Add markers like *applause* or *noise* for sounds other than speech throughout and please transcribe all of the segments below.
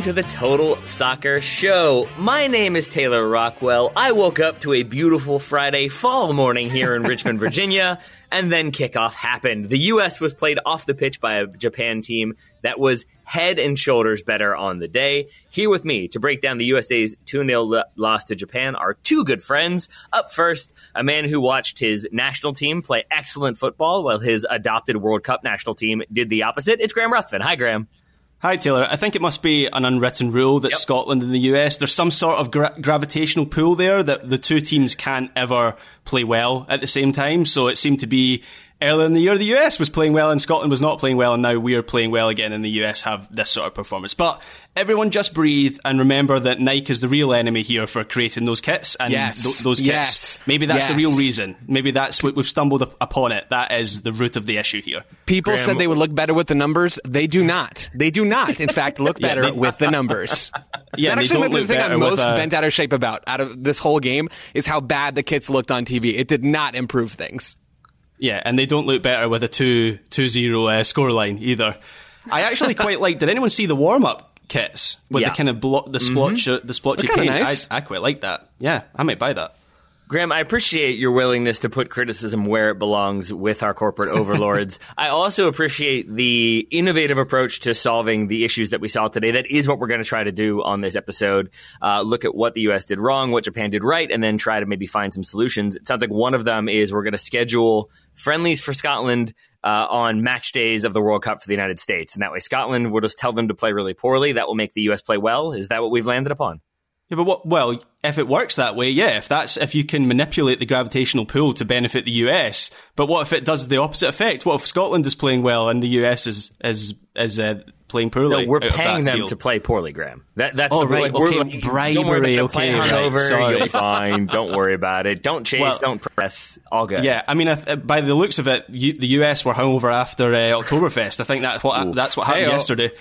Welcome to the Total Soccer Show. My name is Taylor Rockwell. I woke up to a beautiful Friday fall morning here in Richmond, *laughs* Virginia, and then kickoff happened. The U.S. was played off the pitch by a Japan team that was head and shoulders better on the day. Here with me to break down the USA's 2 0 loss to Japan are two good friends. Up first, a man who watched his national team play excellent football while his adopted World Cup national team did the opposite. It's Graham Ruthven. Hi, Graham. Hi, Taylor. I think it must be an unwritten rule that Yep. Scotland and the US, there's some sort of gra- gravitational pull there that the two teams can't ever play well at the same time. So it seemed to be earlier in the year the US was playing well and Scotland was not playing well, and now we're playing well again and the US have this sort of performance. But everyone just breathe and remember that Nike is the real enemy here for creating those kits and Yes. th- those kits. Yes. Maybe that's the real reason. Maybe that's what we've stumbled up- upon it. That is the root of the issue here. People Graham- said they would look better with the numbers. They do not. They do not, in fact, look Yeah, better they- with the numbers. *laughs* Yeah, that they actually don't might be the thing I'm most uh, bent out of shape about out of this whole game is how bad the kits looked on TV. It did not improve things. Yeah, and they don't look better with a 2 2 0 uh, scoreline either. I actually quite like. Did anyone see the warm up kits with Yeah. the kind of blo- the splotch the splotchy They're kinda paint? nice. I, I quite like that. Yeah, I might buy that. Graham, I appreciate your willingness to put criticism where it belongs with our corporate overlords. *laughs* I also appreciate the innovative approach to solving the issues that we saw today. That is what we're going to try to do on this episode. Uh, look at what the U.S. did wrong, what Japan did right, and then try to maybe find some solutions. It sounds like one of them is we're going to schedule friendlies for Scotland uh, on match days of the World Cup for the United States. And that way, Scotland will just tell them to play really poorly. That will make the U.S. play well. Is that what we've landed upon? Yeah, but what? Well, if it works that way, yeah. If that's if you can manipulate the gravitational pull to benefit the US, but what if it does the opposite effect? What if Scotland is playing well and the US is is is uh, playing poorly? No, we're paying them deal? to play poorly, Graham. That, that's Oh, the right, we're okay, like, Don't worry bribery, about it. Okay, right, hungover. sorry. You'll be *laughs* fine. Don't worry about it. Don't chase. Well- don't press. All good. Yeah, I mean, I th- by the looks of it, you, the US were hungover after uh, Oktoberfest. I think that's what that's what happened Hey-o. yesterday.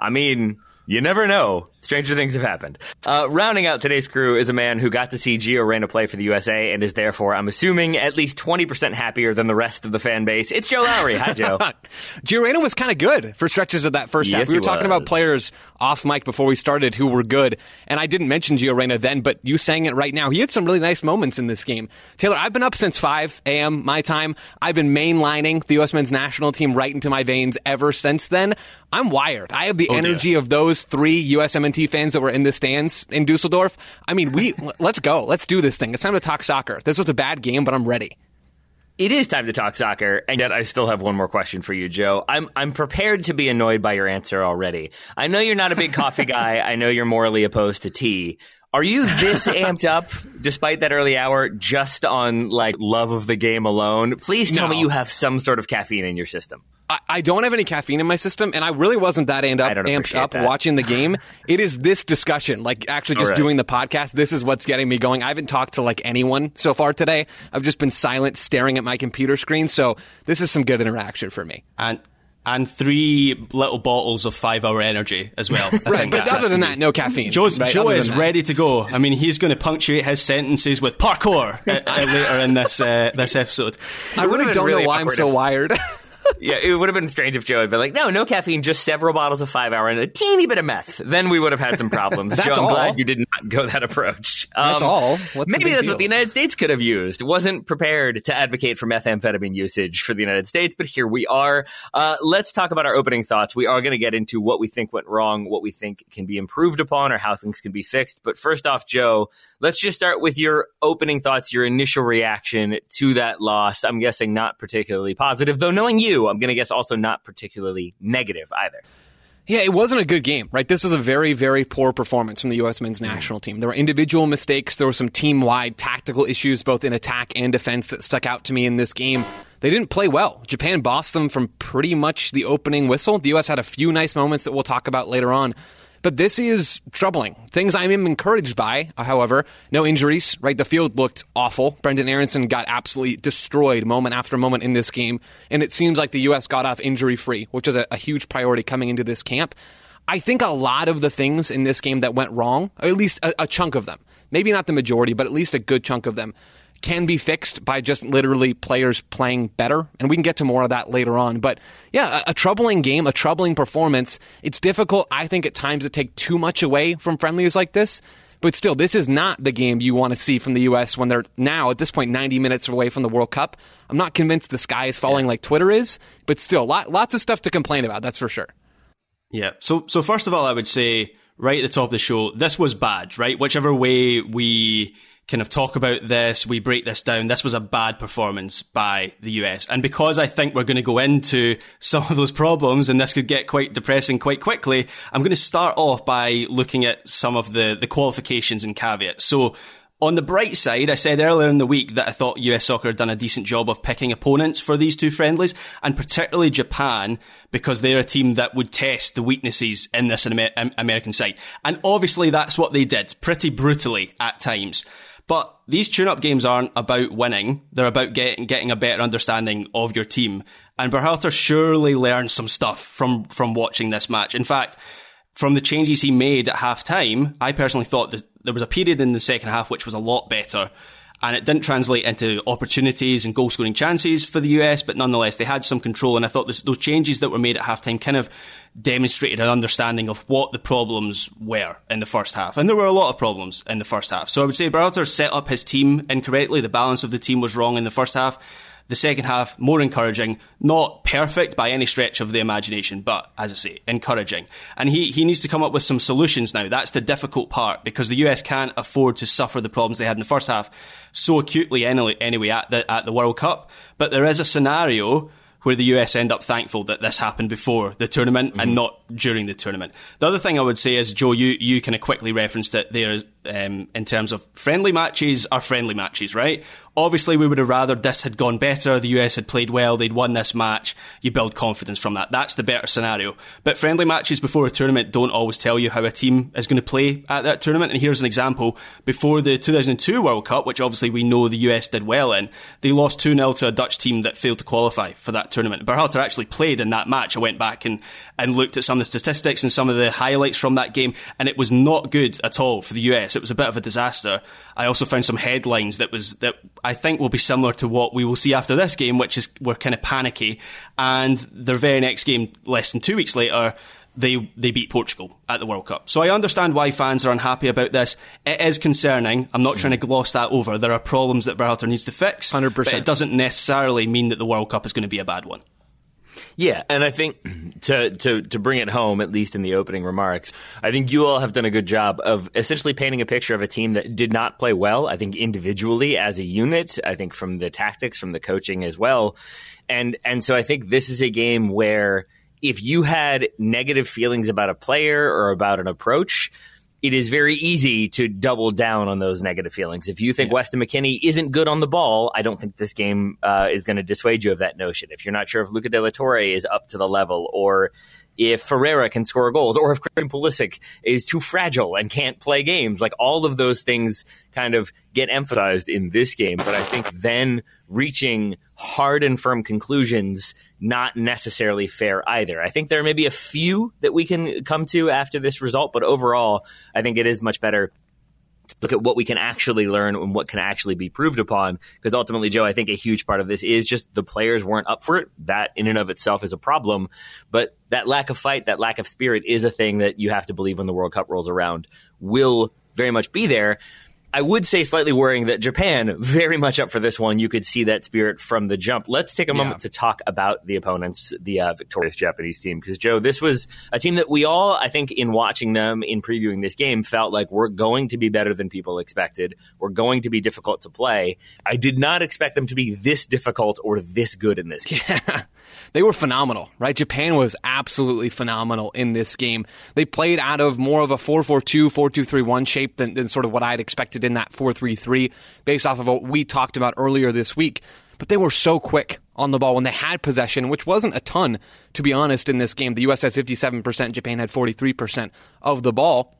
I mean, you never know. Stranger things have happened. Uh, rounding out today's crew is a man who got to see Gio Reyna play for the USA and is therefore, I'm assuming, at least 20% happier than the rest of the fan base. It's Joe Lowry. Hi, Joe. *laughs* Gio Reyna was kind of good for stretches of that first Yes, half. We were talking about players off mic before we started who were good, and I didn't mention Gio Reyna then, but you sang it right now. He had some really nice moments in this game. Taylor, I've been up since 5 a.m. my time. I've been mainlining the U.S. men's national team right into my veins ever since then. I'm wired. I have the Oh, dear. energy of those three USMNT fans that were in the stands in Dusseldorf. I mean, we *laughs* let's go. Let's do this thing. It's time to talk soccer. This was a bad game, but I'm ready. It is time to talk soccer, and yet I still have one more question for you, Joe. I'm I'm prepared to be annoyed by your answer already. I know you're not a big coffee *laughs* guy. I know you're morally opposed to tea. Are you this *laughs* amped up, despite that early hour, just on like love of the game alone? Please tell No. me you have some sort of caffeine in your system. I, I don't have any caffeine in my system, and I really wasn't that amped up, amped up that. watching the game. *laughs* it is this discussion, like actually just All right. doing the podcast. This is what's getting me going. I haven't talked to like anyone so far today. I've just been silent, staring at my computer screen. So this is some good interaction for me. and and three little bottles of five hour energy as well. *laughs* I Right, think but that other than that, no caffeine. Joe's, right? Joe is ready to go. I mean, he's going to punctuate his sentences with parkour uh, uh, later in this uh, this episode. I really don't really know why I'm so if- wired. *laughs* Yeah, it would have been strange if Joe had been like, no, no caffeine, just several bottles of five hour and a teeny bit of meth. Then we would have had some problems. *laughs* That's Joe, I'm all. glad you did not go that approach. That's Um, all. What's maybe that's deal? what the United States could have used. Wasn't prepared to advocate for methamphetamine usage for the United States, but here we are. Uh, let's talk about our opening thoughts. We are going to get into what we think went wrong, what we think can be improved upon, or how things can be fixed. But first off, Joe, let's just start with your opening thoughts, your initial reaction to that loss. I'm guessing not particularly positive, though knowing you, I'm going to guess also not particularly negative either. Yeah, it wasn't a good game, right? This was a very, very poor performance from the U.S. men's mm. national team. There were individual mistakes. There were some team wide tactical issues, both in attack and defense, that stuck out to me in this game. They didn't play well. Japan bossed them from pretty much the opening whistle. The U.S. had a few nice moments that we'll talk about later on. But this is troubling. Things I am encouraged by, however, no injuries, right? The field looked awful. Brenden Aaronson got absolutely destroyed moment after moment in this game. And it seems like the U.S. got off injury free, which is a, a huge priority coming into this camp. I think a lot of the things in this game that went wrong, or at least a, a chunk of them, maybe not the majority, but at least a good chunk of them, can be fixed by just literally players playing better. And we can get to more of that later on. But yeah, a, a troubling game, a troubling performance. It's difficult, I think, at times to take too much away from friendlies like this. But still, this is not the game you want to see from the U.S. when they're now, at this point, 90 minutes away from the World Cup. I'm not convinced the sky is falling like Twitter is, but still, lot, lots of stuff to complain about, that's for sure. Yeah. So, so first of all, I would say right at the top of the show, this was bad, right? Whichever way we kind of talk about this, we break this down. This was a bad performance by the US. And because I think we're going to go into some of those problems and this could get quite depressing quite quickly, I'm going to start off by looking at some of the, the qualifications and caveats. So, on the bright side, I said earlier in the week that I thought US soccer had done a decent job of picking opponents for these two friendlies, and particularly Japan, because they're a team that would test the weaknesses in this Amer- American side. And obviously that's what they did, pretty brutally at times. But these tune-up games aren't about winning. They're about getting, getting a better understanding of your team. And Berhalter surely learned some stuff from, from watching this match. In fact, from the changes he made at half time, I personally thought that there was a period in the second half which was a lot better. And it didn't translate into opportunities and goal scoring chances for the US, but nonetheless, they had some control. And I thought this, those changes that were made at halftime kind of demonstrated an understanding of what the problems were in the first half. And there were a lot of problems in the first half. So I would say Berhalter set up his team incorrectly. The balance of the team was wrong in the first half. The second half, more encouraging. Not perfect by any stretch of the imagination, but as I say, encouraging. And he, he needs to come up with some solutions now. That's the difficult part because the US can't afford to suffer the problems they had in the first half so acutely anyway, anyway at the, at the World Cup. But there is a scenario where the US end up thankful that this happened before the tournament and not during the tournament. The other thing I would say is, Joe, you, you kind of quickly referenced it there um, in terms of friendly matches are friendly matches, right? Obviously, we would have rather this had gone better. The US had played well. They'd won this match. You build confidence from that. That's the better scenario. But friendly matches before a tournament don't always tell you how a team is going to play at that tournament. And here's an example. Before the 2002 World Cup, which obviously we know the US did well in, they lost 2-0 to a Dutch team that failed to qualify for that tournament. Berhalter actually played in that match. I went back and, and looked at some of the statistics and some of the highlights from that game, and it was not good at all for the US. It was a bit of a disaster. I also found some headlines that was that think will be similar to what we will see after this game, which is we're kind of panicky. And their very next game, less than two weeks later, they they beat Portugal at the World Cup. So I understand why fans are unhappy about this. It is concerning. I'm not trying to gloss that over. There are problems that Berhalter needs to fix. 100%. But it doesn't necessarily mean that the World Cup is going to be a bad one. Yeah, and I think *clears throat* to, to to bring it home, at least in the opening remarks, I think you all have done a good job of essentially painting a picture of a team that did not play well. I think individually as a unit, I think from the tactics, from the coaching as well, and and so I think this is a game where if you had negative feelings about a player or about an approach, it is very easy to double down on those negative feelings. If you think yeah. Weston McKennie isn't good on the ball, I don't think this game uh, is going to dissuade you of that notion. If you're not sure if Luca De La Torre is up to the level, or if Ferreira can score goals, or if Christian Pulisic is too fragile and can't play games, like all of those things kind of get emphasized in this game. But I think then reaching hard and firm conclusions not necessarily fair either. I think there may be a few that we can come to after this result, but overall, I think it is much better to look at what we can actually learn and what can actually be proved upon. Because ultimately, Joe, I think a huge part of this is just the players weren't up for it. That in and of itself is a problem. But that lack of fight, that lack of spirit is a thing that you have to believe when the World Cup rolls around will very much be there. I would say slightly worrying that Japan very much up for this one. You could see that spirit from the jump. Let's take a yeah. moment to talk about the opponents, the uh, victorious Japanese team, because Joe, this was a team that we all, I think, in watching them in previewing this game, felt like we're going to be better than people expected. We're going to be difficult to play. I did not expect them to be this difficult or this good in this game. Yeah. *laughs* They were phenomenal, right? Japan was absolutely phenomenal in this game. They played out of more of a 4 4 2, 4 2 3 1 shape than, than sort of what I'd expected in that 4 3 3, based off of what we talked about earlier this week. But they were so quick on the ball when they had possession, which wasn't a ton, to be honest, in this game. The U.S. had 57%, Japan had 43% of the ball.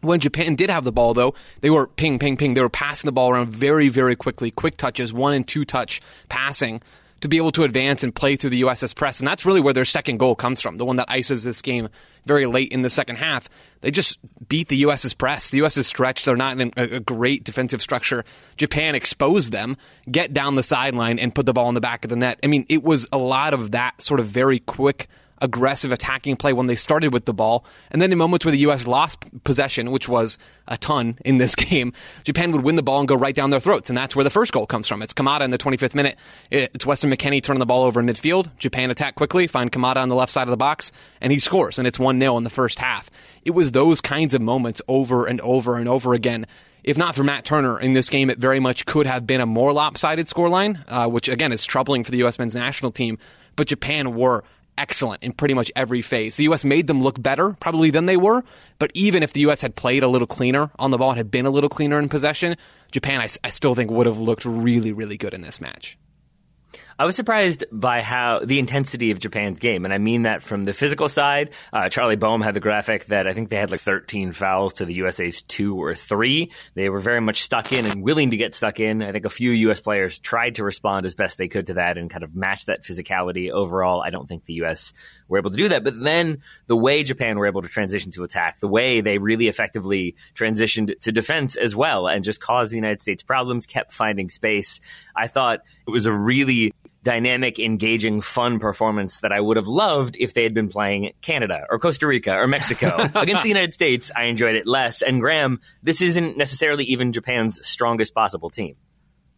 When Japan did have the ball, though, they were ping, ping, ping. They were passing the ball around very, very quickly. Quick touches, one and two touch passing to be able to advance and play through the USS press. And that's really where their second goal comes from, the one that ices this game very late in the second half. They just beat the US's press. The US is stretched. They're not in a, great defensive structure. Japan exposed them, get down the sideline, and put the ball in the back of the net. I mean, it was a lot of that sort of very quick aggressive attacking play when they started with the ball. And then in moments where the U.S. lost possession, which was a ton in this *laughs* game, Japan would win the ball and go right down their throats. And that's where the first goal comes from. It's Kamada in the 25th minute. It's Weston McKennie turning the ball over in midfield. Japan attack quickly, find Kamada on the left side of the box, and he scores. And it's 1 0 in the first half. It was those kinds of moments over and over and over again if not for Matt Turner in this game, it very much could have been a more lopsided scoreline, uh, which again is troubling for the U.S. men's national team. But Japan were excellent in pretty much every phase. The U.S. made them look better, probably than they were, but even if the U.S. had played a little cleaner on the ball and had been a little cleaner in possession, Japan, I, I still think, would have looked really, really good in this match. I was surprised by how the intensity of Japan's game, and I mean that from the physical side. Uh, Charlie Boehm had the graphic that I think they had like 13 fouls to the USA's two or three. They were very much stuck in and willing to get stuck in. I think a few U.S. players tried to respond as best they could to that and kind of match that physicality. Overall, I don't think the U.S. were able to do that. But then the way Japan were able to transition to attack, the way they really effectively transitioned to defense as well, and just caused the United States problems, kept finding space. I thought it was a really dynamic, engaging, fun performance that I would have loved if they had been playing Canada or Costa Rica or Mexico. *laughs* Against the United States, I enjoyed it less. And Graham, this isn't necessarily even Japan's strongest possible team.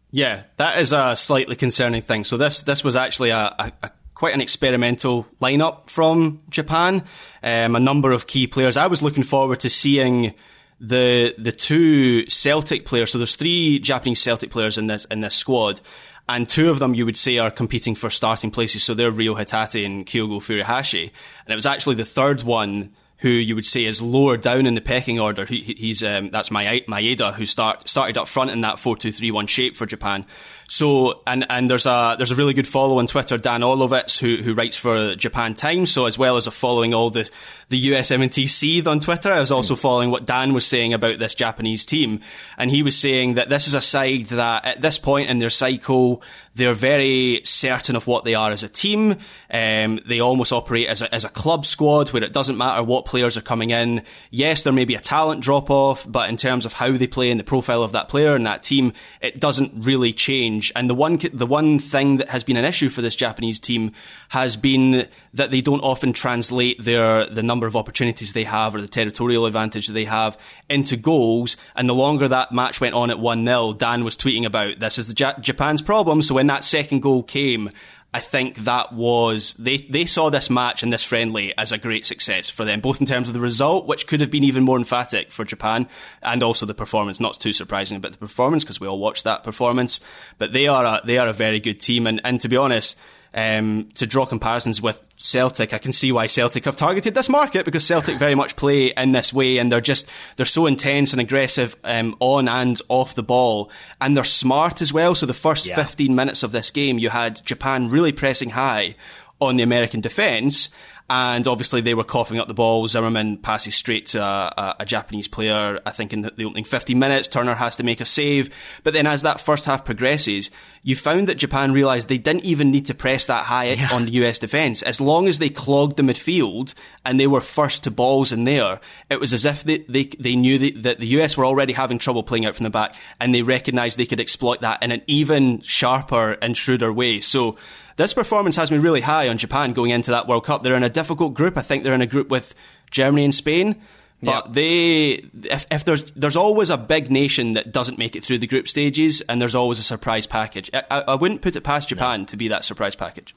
Yeah, that is a slightly concerning thing. So this this was actually a, a, a quite an experimental lineup from Japan. Um, a number of key players. I was looking forward to seeing the the two Celtic players. So there's three Japanese Celtic players in this in this squad, and two of them you would say are competing for starting places. So they're Ryo Hatate and Kyogo Furuhashi, and it was actually the third one who you would say is lower down in the pecking order. He, he's um, that's Maeda who start, started up front in that four two three one shape for Japan. So and and there's a there's a really good follow on Twitter, Dan Orlowitz, who who writes for Japan Times. So as well as a following all the the USMNT seethe on Twitter, I was also hmm. following what Dan was saying about this Japanese team, and he was saying that this is a side that at this point in their cycle they're very certain of what they are as a team. Um, they almost operate as a, as a club squad where it doesn't matter what players are coming in. Yes, there may be a talent drop off, but in terms of how they play and the profile of that player and that team, it doesn't really change. And the one the one thing that has been an issue for this Japanese team has been that they don't often translate their the number of opportunities they have or the territorial advantage they have into goals. And the longer that match went on at one 0 Dan was tweeting about this is the ja- Japan's problem. So when that second goal came, I think that was they they saw this match and this friendly as a great success for them, both in terms of the result, which could have been even more emphatic for Japan, and also the performance. Not too surprising about the performance because we all watched that performance, but they are a, they are a very good team, and and to be honest. Um, to draw comparisons with Celtic, I can see why Celtic have targeted this market because Celtic very much play in this way, and they're just they're so intense and aggressive um, on and off the ball, and they're smart as well. So the first Yeah. 15 minutes of this game, you had Japan really pressing high on the American defence. And obviously they were coughing up the ball. Zimmerman passes straight to a, a, Japanese player. I think in the, the opening 15 minutes, Turner has to make a save. But then as that first half progresses, you found that Japan realised they didn't even need to press that high on the US defence. As long as they clogged the midfield and they were first to balls in there, it was as if they, they, they knew that, that the US were already having trouble playing out from the back and they recognised they could exploit that in an even sharper and shrewder way. So this performance has me really high on Japan going into that World Cup. They're in a difficult group. I think they're in a group with Germany and Spain. But they, if, if there's there's always a big nation that doesn't make it through the group stages, and there's always a surprise package. I, I, I wouldn't put it past Japan to be that surprise package.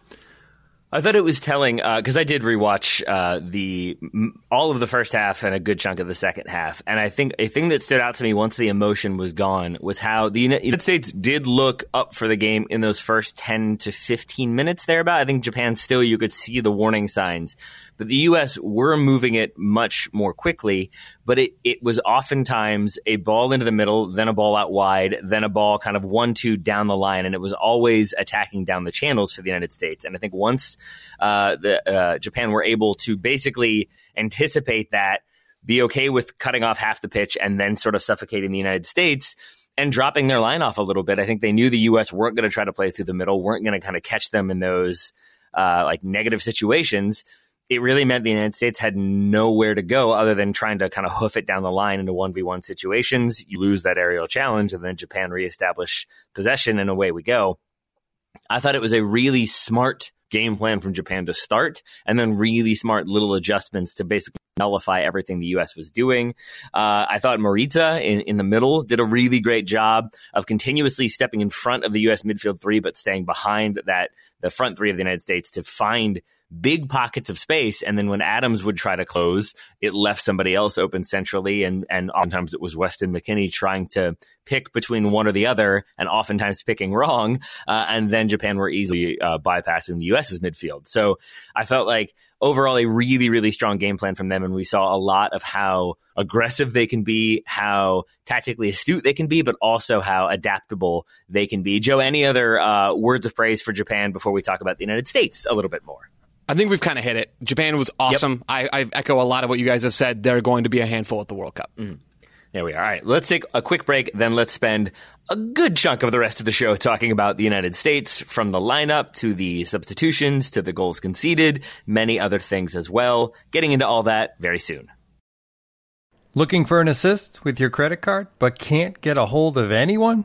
I thought it was telling because I did rewatch uh, the all of the first half and a good chunk of the second half, and I think a thing that stood out to me once the emotion was gone was how the United States did look up for the game in those first ten to fifteen minutes thereabout. I think Japan still you could see the warning signs, but the U.S. were moving it much more quickly. But it it was oftentimes a ball into the middle, then a ball out wide, then a ball kind of one two down the line, and it was always attacking down the channels for the United States. And I think once uh, the uh, Japan were able to basically anticipate that, be okay with cutting off half the pitch, and then sort of suffocating the United States and dropping their line off a little bit. I think they knew the U.S. weren't going to try to play through the middle, weren't going to kind of catch them in those uh, like negative situations. It really meant the United States had nowhere to go other than trying to kind of hoof it down the line into one v one situations. You lose that aerial challenge, and then Japan reestablish possession, and away we go. I thought it was a really smart game plan from Japan to start, and then really smart little adjustments to basically nullify everything the U.S. was doing. Uh, I thought Morita in, in the middle did a really great job of continuously stepping in front of the U.S. midfield three, but staying behind that the front three of the United States to find big pockets of space. And then when Adams would try to close, it left somebody else open centrally. And, and oftentimes it was Weston McKennie trying to pick between one or the other and oftentimes picking wrong. Uh, and then Japan were easily uh, bypassing the U.S.'s midfield. So I felt like overall a really, really strong game plan from them. And we saw a lot of how aggressive they can be, how tactically astute they can be, but also how adaptable they can be. Joe, any other uh, words of praise for Japan before we talk about the United States a little bit more? I think we've kind of hit it. Japan was awesome. I, I echo a lot of what you guys have said. They're going to be a handful at the World Cup. Mm. There we are. All right, let's take a quick break. Then let's spend a good chunk of the rest of the show talking about the United States, from the lineup to the substitutions to the goals conceded, many other things as well. Getting into all that very soon. Looking for an assist with your credit card, but can't get a hold of anyone?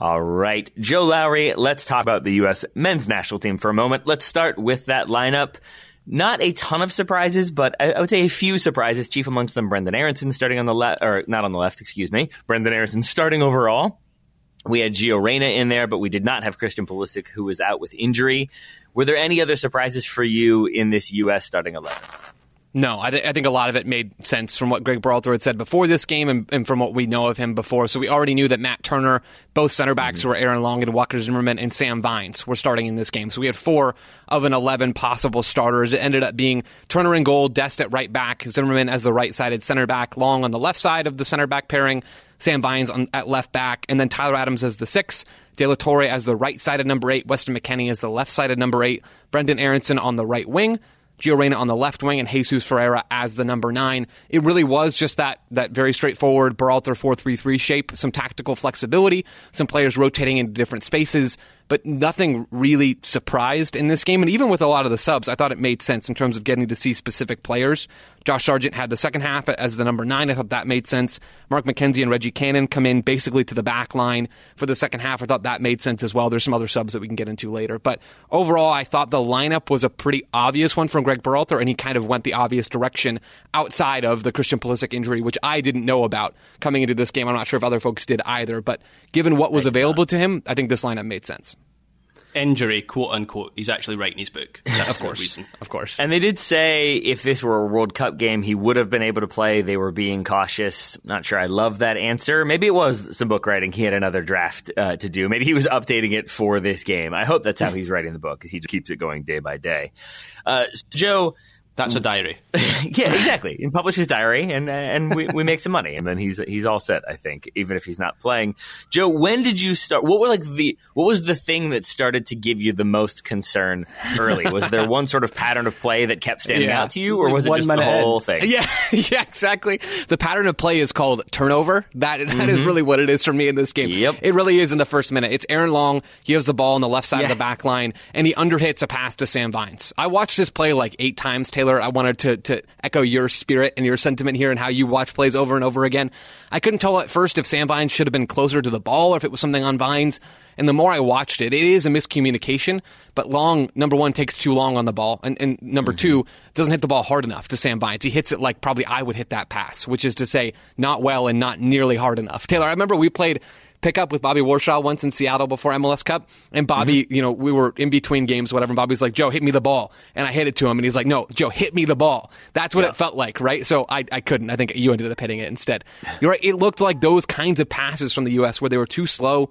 All right, Joe Lowry, let's talk about the U.S. men's national team for a moment. Let's start with that lineup. Not a ton of surprises, but I, would say a few surprises. Chief amongst them, Brenden Aaronson starting on the left, or not on the left, excuse me. Brenden Aaronson starting overall. We had Gio Reyna in there, but we did not have Christian Pulisic, who was out with injury. Were there any other surprises for you in this U.S. starting 11? No, I, th- I think a lot of it made sense from what Greg Berhalter had said before this game and, and from what we know of him before. So we already knew that Matt Turner, both center backs mm-hmm. were Aaron Long and Walker Zimmerman and Sam Vines were starting in this game. So we had four of an 11 possible starters. It ended up being Turner in goal, Dest at right back, Zimmerman as the right-sided center back, Long on the left side of the center back pairing, Sam Vines on, at left back, and then Tyler Adams as the six, De La Torre as the right-sided number eight, Weston McKennie as the left-sided number eight, Brenden Aaronson on the right wing, Gio Reyna on the left wing and Jesus Ferreira as the number nine. It really was just that that very straightforward Berhalter 4-3-3 shape, some tactical flexibility, some players rotating into different spaces, but nothing really surprised in this game. And even with a lot of the subs, I thought it made sense in terms of getting to see specific players. Josh Sargent had the second half as the number nine. I thought that made sense. Mark McKenzie and Reggie Cannon come in basically to the back line for the second half. I thought that made sense as well. There's some other subs that we can get into later. But overall, I thought the lineup was a pretty obvious one from Greg Berhalter, and he kind of went the obvious direction outside of the Christian Pulisic injury, which I didn't know about coming into this game. I'm not sure if other folks did either, but given what was available to him, I think this lineup made sense injury, quote unquote. He's actually writing his book. *laughs* That's of course, reason. of course. And they did say if this were a World Cup game, he would have been able to play. They were being cautious. Not sure I love that answer. Maybe it was some book writing. He had another draft uh, to do. Maybe he was updating it for this game. I hope that's how he's writing the book because he just keeps it going day by day. Uh, Joe, that's a diary. *laughs* yeah, exactly. And publish his diary, and and we, we make some money, and then he's he's all set. I think, even if he's not playing. Joe, when did you start? What were like the what was the thing that started to give you the most concern early? Was there *laughs* one sort of pattern of play that kept standing yeah. out to you, or was it just the whole in. thing? Yeah, *laughs* yeah, exactly. The pattern of play is called turnover. That that mm-hmm. is really what it is for me in this game. Yep, it really is in the first minute. It's Aaron Long. He has the ball on the left side yeah. of the back line, and he underhits a pass to Sam Vines. I watched this play like eight times, Taylor. I wanted to to echo your spirit and your sentiment here and how you watch plays over and over again. I couldn't tell at first if Sam Vines should have been closer to the ball or if it was something on Vines. And the more I watched it, it is a miscommunication. But Long, number one, takes too long on the ball. And, and number mm-hmm. two, doesn't hit the ball hard enough to Sam Vines. He hits it like probably I would hit that pass, which is to say, not well and not nearly hard enough. Taylor, I remember we played pickup with Bobby Warshaw once in Seattle before MLS Cup. And Bobby, mm-hmm. you know, we were in between games, whatever. And Bobby's like, Joe, hit me the ball. And I hit it to him. And he's like, no, Joe, hit me the ball. That's what yeah. it felt like, right? So I, I couldn't. I think you ended up hitting it instead. You're right. It looked like those kinds of passes from the U.S. where they were too slow.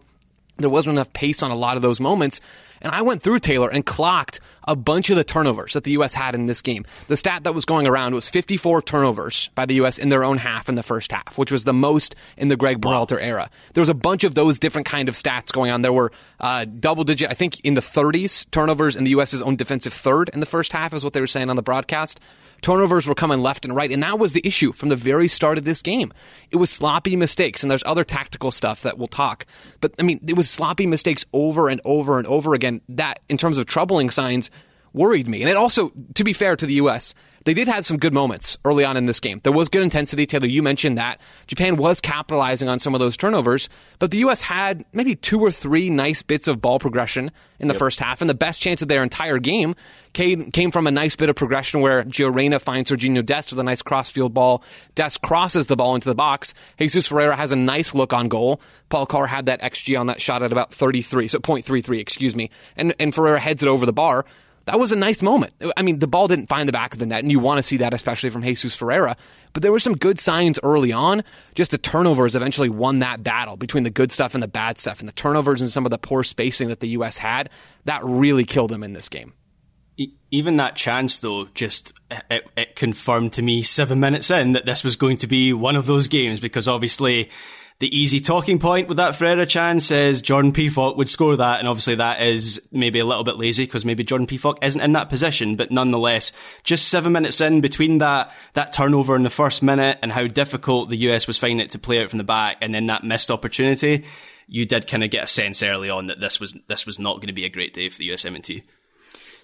There wasn't enough pace on a lot of those moments. And I went through Taylor and clocked a bunch of the turnovers that the U.S. had in this game. The stat that was going around was 54 turnovers by the U.S. in their own half in the first half, which was the most in the Greg Berhalter era. There was a bunch of those different kind of stats going on. There were uh, double digit, I think in the 30s, turnovers in the U.S.'s own defensive third in the first half, is what they were saying on the broadcast. Turnovers were coming left and right, and that was the issue from the very start of this game. It was sloppy mistakes, and there's other tactical stuff that we'll talk. But I mean, it was sloppy mistakes over and over and over again. That, in terms of troubling signs, worried me. And it also, to be fair to the U.S., they did have some good moments early on in this game. There was good intensity. Taylor, you mentioned that. Japan was capitalizing on some of those turnovers, but the U.S. had maybe two or three nice bits of ball progression in the yep. first half, and the best chance of their entire game came, came from a nice bit of progression where Gio Reyna finds Serginho Dest with a nice crossfield ball. Dest crosses the ball into the box. Jesus Ferreira has a nice look on goal. Paul Carr had that XG on that shot at about 33, so 0.33, excuse me, and, and Ferreira heads it over the bar that was a nice moment. I mean, the ball didn't find the back of the net, and you want to see that, especially from Jesus Ferreira. But there were some good signs early on. Just the turnovers eventually won that battle between the good stuff and the bad stuff. And the turnovers and some of the poor spacing that the U.S. had, that really killed them in this game. Even that chance, though, just uh, it, it confirmed to me seven minutes in that this was going to be one of those games because obviously the easy talking point with that Ferreira chance says Jordan Pefok would score that, and obviously that is maybe a little bit lazy because maybe Jordan Pefok isn't in that position, but nonetheless, just seven minutes in between that that turnover in the first minute and how difficult the US was finding it to play out from the back, and then that missed opportunity, you did kind of get a sense early on that this was this was not going to be a great day for the USMNT.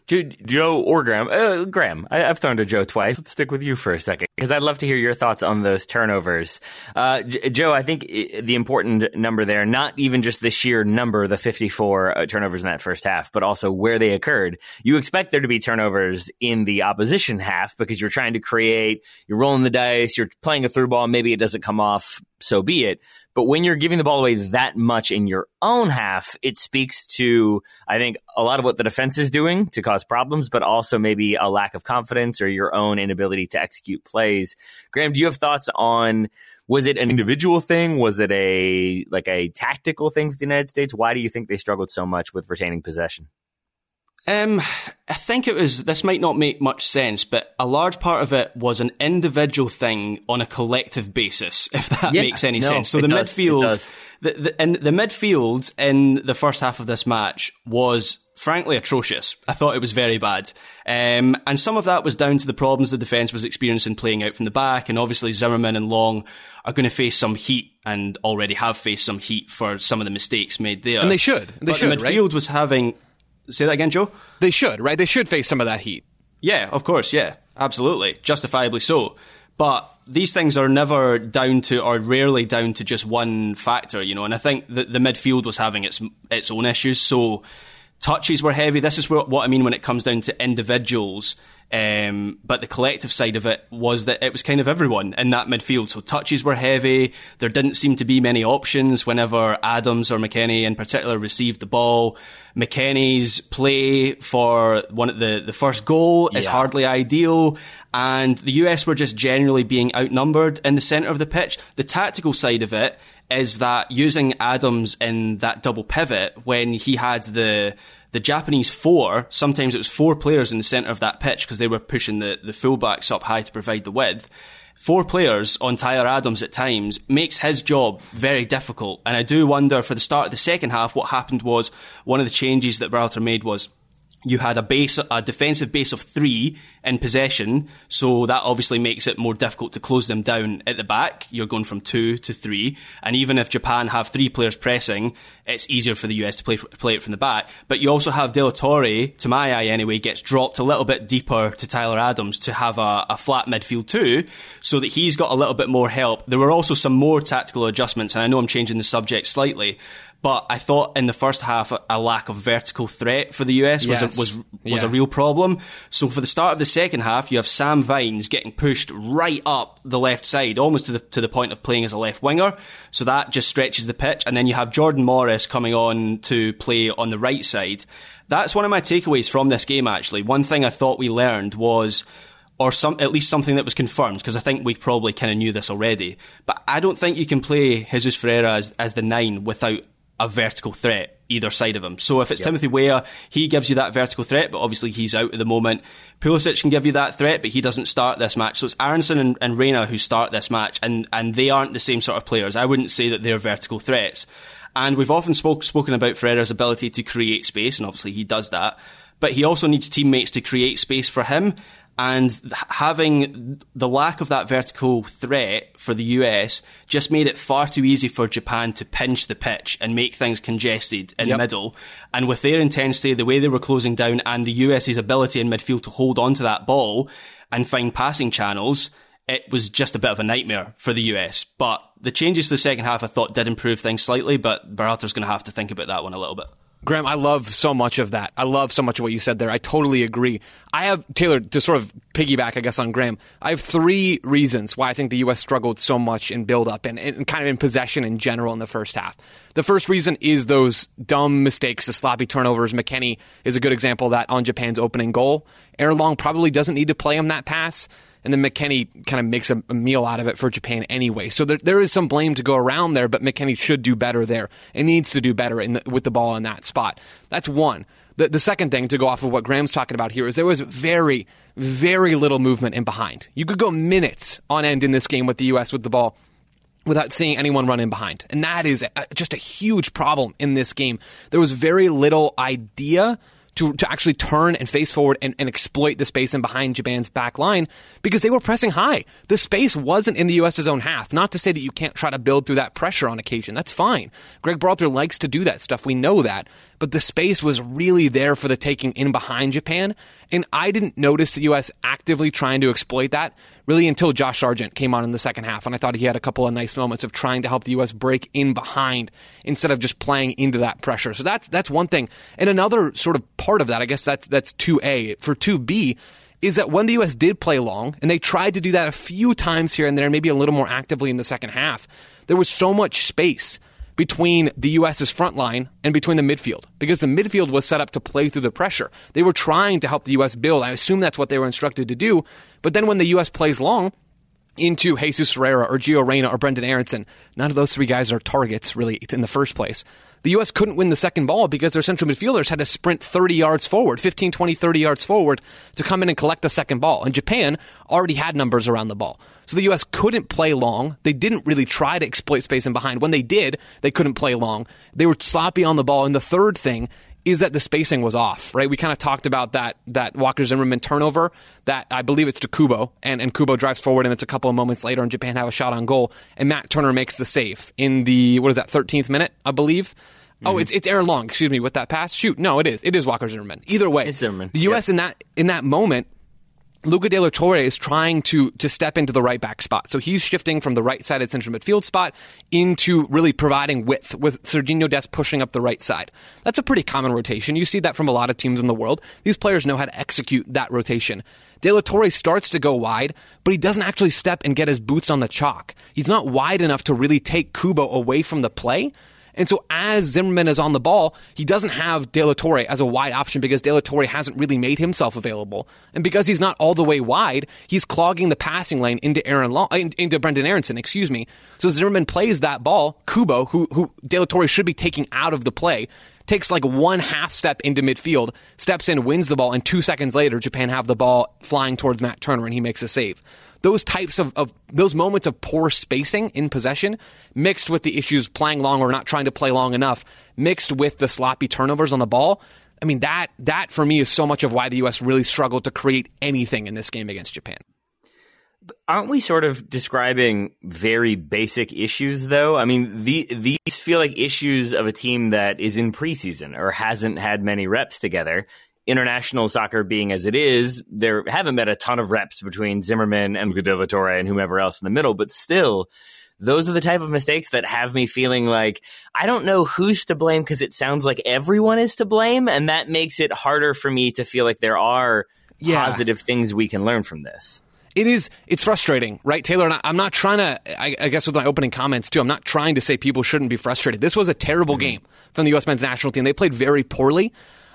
Joe or Graham. Uh, Graham, I, have thrown to Joe twice. Let's stick with you for a second because I'd love to hear your thoughts on those turnovers. Uh, J- Joe, I think the important number there, not even just the sheer number, the 54 uh, turnovers in that first half, but also where they occurred. You expect there to be turnovers in the opposition half because you're trying to create, you're rolling the dice, you're playing a through ball, maybe it doesn't come off, so be it. But when you're giving the ball away that much in your own half, it speaks to, I think, a lot of what the defense is doing to cause problems, but also maybe a lack of confidence or your own inability to execute plays. Graham, do you have thoughts on was it an individual thing? Was it a like a tactical thing for the United States? Why do you think they struggled so much with retaining possession? Um, I think it was, this might not make much sense, but a large part of it was an individual thing on a collective basis, *laughs* if that yeah, makes any no, sense. So the does, midfield, the, the, in the midfield in the first half of this match was frankly atrocious. I thought it was very bad. Um, and some of that was down to the problems the defence was experiencing playing out from the back. And obviously Zimmerman and Long are going to face some heat and already have faced some heat for some of the mistakes made there. And they should. They but should, the midfield right? was having, say that again, Joe? They should, right? They should face some of that heat. Yeah, of course, yeah. Absolutely. Justifiably so. But these things are never down to, or rarely down to just one factor, you know. And I think that the midfield was having its its own issues. So touches were heavy. This is what, what I mean when it comes down to individuals. Um, but the collective side of it was that it was kind of everyone in that midfield. So touches were heavy. There didn't seem to be many options whenever Adams or McKennie in particular received the ball. McKennie's play for one of the, the first goal is hardly ideal. And the US were just generally being outnumbered in the centre of the pitch. The tactical side of it is that using Adams in that double pivot when he had the the Japanese four, sometimes it was four players in the centre of that pitch because they were pushing the, the fullbacks up high to provide the width. Four players on Tyler Adams at times makes his job very difficult. And I do wonder for the start of the second half, what happened was one of the changes that Berhalter made was you had a base, a defensive base of three in possession, so that obviously makes it more difficult to close them down at the back. You're going from two to three, and even if Japan have three players pressing, it's easier for the US to play play it from the back. But you also have De La Torre, to my eye anyway, gets dropped a little bit deeper to Tyler Adams to have a, a flat midfield too, so that he's got a little bit more help. There were also some more tactical adjustments, and I know I'm changing the subject slightly. But I thought in the first half, a- lack of vertical threat for the US was Yes. a, was was Yeah. a real problem. So for the start of the second half, you have Sam Vines getting pushed right up the left side, almost to the to the point of playing as a left winger. So that just stretches the pitch, and then you have Jordan Morris coming on to play on the right side. That's one of my takeaways from this game. Actually, one thing I thought we learned was. Or some, at least something that was confirmed, because I think we probably kind of knew this already. But I don't think you can play Jesus Ferreira as, as the nine without a vertical threat either side of him. So if it's Timothy Weah, he gives you that vertical threat, but obviously he's out at the moment. Pulisic can give you that threat, but he doesn't start this match. So it's Aaronson and, and Reyna who start this match, and, and they aren't the same sort of players. I wouldn't say that they're vertical threats. And we've often spoke, spoken about Ferreira's ability to create space, and obviously he does that. But he also needs teammates to create space for him. And having the lack of that vertical threat for the US just made it far too easy for Japan to pinch the pitch and make things congested in Yep. middle. And with their intensity, the way they were closing down, and the US's ability in midfield to hold on to that ball and find passing channels, it was just a bit of a nightmare for the US. But the changes for the second half, I thought, did improve things slightly. But Berhalter's going to have to think about that one a little bit. Graham, I love so much of that. I love so much of what you said there. I totally agree. I have, Taylor, to sort of piggyback, I guess, on Graham, I have three reasons why I think the U.S. struggled so much in build up and, and kind of in possession in general in the first half. The first reason is those dumb mistakes, the sloppy turnovers. McKennie is a good example of that on Japan's opening goal. Aaron Long probably doesn't need to play him that pass and then McKennie kind of makes a, a meal out of it for Japan anyway. So there, there is some blame to go around there, but McKennie should do better there and needs to do better the, with the ball in that spot. That's one. The, the second thing to go off of what Graham's talking about here is there was very, very little movement in behind. You could go minutes on end in this game with the U.S. with the ball without seeing anyone run in behind. And that is a, just a huge problem in this game. There was very little idea to, to actually turn and face forward and, and exploit the space in behind Japan's back line because they were pressing high. The space wasn't in the U.S.'s own half. Not to say that you can't try to build through that pressure on occasion. That's fine. Greg Berhalter likes to do that stuff. We know that. But the space was really there for the taking in behind Japan. And I didn't notice the U.S. actively trying to exploit that really until Josh Sargent came on in the second half. And I thought he had a couple of nice moments of trying to help the U.S. break in behind instead of just playing into that pressure. So that's, that's one thing. And another sort of part of that, I guess that's, that's 2A. For 2B, is that when the U.S. did play long, and they tried to do that a few times here and there, maybe a little more actively in the second half, there was so much space between the U.S.'s front line and between the midfield because the midfield was set up to play through the pressure. They were trying to help the U.S. build. I assume that's what they were instructed to do. But then when the U.S. plays long, into Jesus Ferreira or Gio Reyna or Brenden Aaronson. None of those three guys are targets, really, in the first place. The U.S. couldn't win the second ball because their central midfielders had to sprint 30 yards forward, 15, 20, 30 yards forward to come in and collect the second ball. And Japan already had numbers around the ball. So the U.S. couldn't play long. They didn't really try to exploit space in behind. When they did, they couldn't play long. They were sloppy on the ball. And the third thing is that the spacing was off, right? We kind of talked about that that Walker Zimmerman turnover that I believe it's to Kubo, and, and Kubo drives forward, and it's a couple of moments later, and Japan have a shot on goal, and Matt Turner makes the save in the what is that 13th minute, I believe. Oh, Mm-hmm. it's it's Aaron Long, excuse me, with that pass. Shoot, no, it is it is Walker Zimmerman. Either way, It's Zimmerman. The U.S. in that in that moment Luca De La Torre is trying to to step into the right back spot. So he's shifting from the right sided central midfield spot into really providing width with Serginho Dest pushing up the right side. That's a pretty common rotation. You see that from a lot of teams in the world. These players know how to execute that rotation. De La Torre starts to go wide, but he doesn't actually step and get his boots on the chalk. He's not wide enough to really take Kubo away from the play. And so as Zimmerman is on the ball, he doesn't have De La Torre as a wide option because De La Torre hasn't really made himself available. And because he's not all the way wide, he's clogging the passing lane into Aaron Long, into Brenden Aaronson, excuse me. So Zimmerman plays that ball, Kubo, who, who De La Torre should be taking out of the play, takes like one half step into midfield, steps in, wins the ball, and two seconds later, Japan have the ball flying towards Matt Turner and he makes a save those types of, of those moments of poor spacing in possession mixed with the issues playing long or not trying to play long enough mixed with the sloppy turnovers on the ball i mean that that for me is so much of why the us really struggled to create anything in this game against japan Aren't we sort of describing very basic issues, though? I mean, the, these feel like issues of a team that is in preseason or hasn't had many reps together. International soccer being as it is, there haven't been a ton of reps between Zimmerman and Torre and whomever else in the middle, but still, those are the type of mistakes that have me feeling like I don't know who's to blame because it sounds like everyone is to blame, and that makes it harder for me to feel like there are Yeah. positive things we can learn from this. it is it's frustrating right taylor? And I- i'm not trying to I, I guess with my opening comments too i'm not trying to say people shouldn't be frustrated. This was a terrible mm-hmm. game from the us men's national team. They played very poorly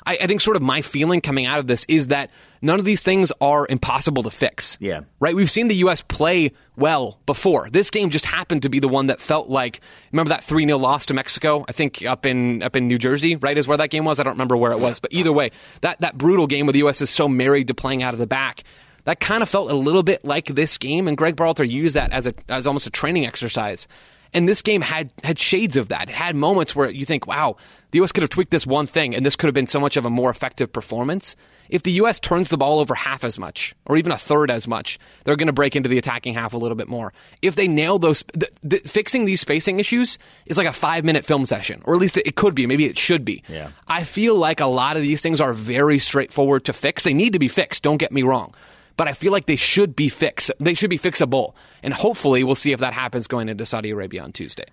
I, I think sort of my feeling coming out of this is that none of these things are impossible to fix. Yeah. right? We've seen the us play well before. This game just happened to be the one that felt like remember that 3-0 loss to mexico? I think up in up in new jersey right is where that game was? I don't remember where it was. But either way that that brutal game where the us is so married to playing out of the back that kind of felt a little bit like this game, and Greg Berhalter used that as a as almost a training exercise. And this game had had shades of that. It had moments where you think, "Wow, the U.S. could have tweaked this one thing, and this could have been so much of a more effective performance." If the U.S. turns the ball over half as much, or even a third as much, they're going to break into the attacking half a little bit more. If they nail those, the, the, fixing these spacing issues is like a five minute film session, or at least it, it could be. Maybe it should be. Yeah. I feel like a lot of these things are very straightforward to fix. They need to be fixed. Don't get me wrong but I feel like they should be fix. They should be fixable, and hopefully, we'll see if that happens going into Saudi Arabia on Tuesday.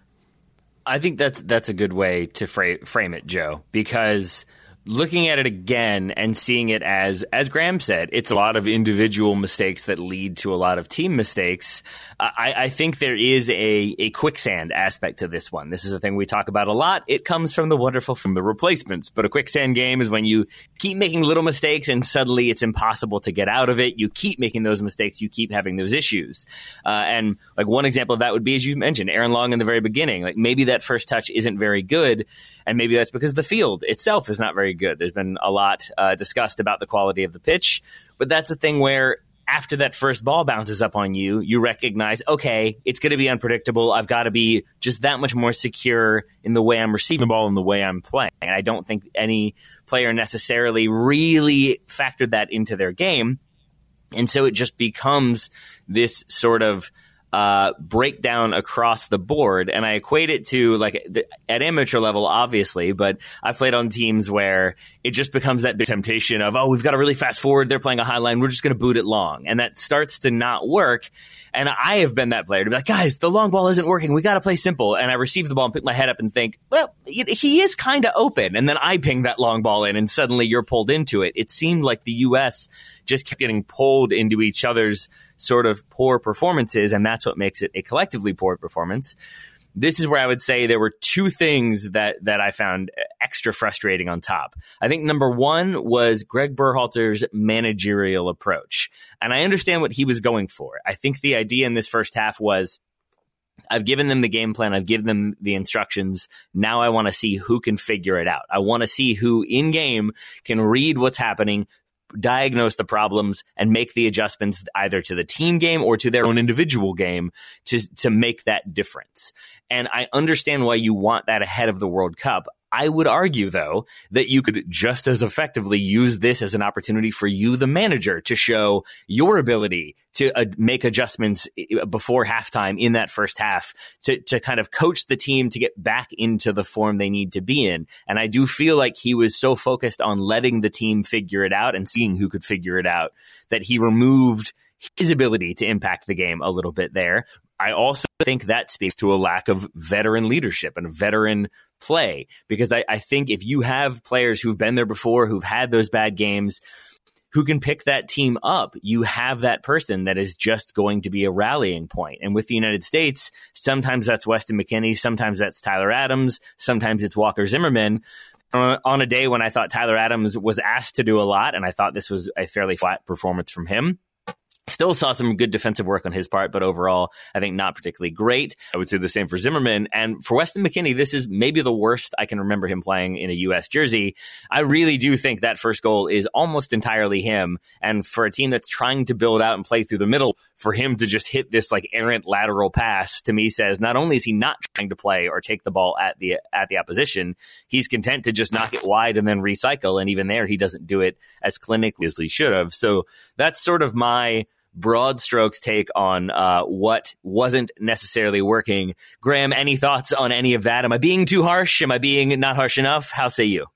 I think that's that's a good way to fra- frame it, Joe, because looking at it again and seeing it as as Graham said, it's a lot of individual mistakes that lead to a lot of team mistakes. I, I think there is a a quicksand aspect to this one. This is a thing we talk about a lot. It comes from the wonderful from the replacements, but a quicksand game is when you keep making little mistakes and suddenly it's impossible to get out of it. You keep making those mistakes, you keep having those issues. Uh, and like one example of that would be, as you mentioned, Aaron Long in the very beginning. Like maybe that first touch isn't very good, and maybe that's because the field itself is not very good. There's been a lot uh, discussed about the quality of the pitch, but that's a thing where after that first ball bounces up on you, you recognize, okay, it's going to be unpredictable. I've got to be just that much more secure in the way I'm receiving the ball and the way I'm playing. And I don't think any player necessarily really factored that into their game. And so it just becomes this sort of uh, breakdown across the board. And I equate it to like at amateur level, obviously, but I've played on teams where it just becomes that big temptation of, oh, we've got to really fast forward. They're playing a high line. We're just going to boot it long. And that starts to not work. And I have been that player to be like, guys, the long ball isn't working. We got to play simple. And I receive the ball and pick my head up and think, well, he is kind of open. And then I ping that long ball in and suddenly you're pulled into it. It seemed like the U.S. just kept getting pulled into each other's sort of poor performances. And that's what makes it a collectively poor performance. This is where I would say there were two things that, that I found extra frustrating on top. I think number one was Greg Berhalter's managerial approach. And I understand what he was going for. I think the idea in this first half was I've given them the game plan. I've given them the instructions. Now I want to see who can figure it out. I want to see who in game can read what's happening, diagnose the problems, and make the adjustments either to the team game or to their own individual game to, to make that difference. And I understand why you want that ahead of the World Cup. I would argue, though, that you could just as effectively use this as an opportunity for you, the manager, to show your ability to uh, make adjustments before halftime in that first half to, to kind of coach the team to get back into the form they need to be in. And I do feel like he was so focused on letting the team figure it out and seeing who could figure it out that he removed his ability to impact the game a little bit there. I also think that speaks to a lack of veteran leadership and veteran play because I, I, think if you have players who've been there before, who've had those bad games, who can pick that team up, you have that person that is just going to be a rallying point. And with the United States, sometimes that's Weston McKennie, sometimes that's Tyler Adams, sometimes it's Walker Zimmerman. Uh, on a day when I thought Tyler Adams was asked to do a lot, and I thought this was a fairly flat performance from him, Still saw some good defensive work on his part, but overall, I think not particularly great. I would say the same for Zimmerman. And for Weston McKennie, this is maybe the worst I can remember him playing in a U.S. jersey. I really do think that first goal is almost entirely him. And for a team that's trying to build out and play through the middle, for him to just hit this like errant lateral pass to me says not only is he not trying to play or take the ball at the at the opposition, he's content to just knock it wide and then recycle. And even there, he doesn't do it as clinically as he should have. So that's sort of my broad strokes take on uh, what wasn't necessarily working. Graham, any thoughts on any of that? Am I being too harsh? Am I being not harsh enough? How say you?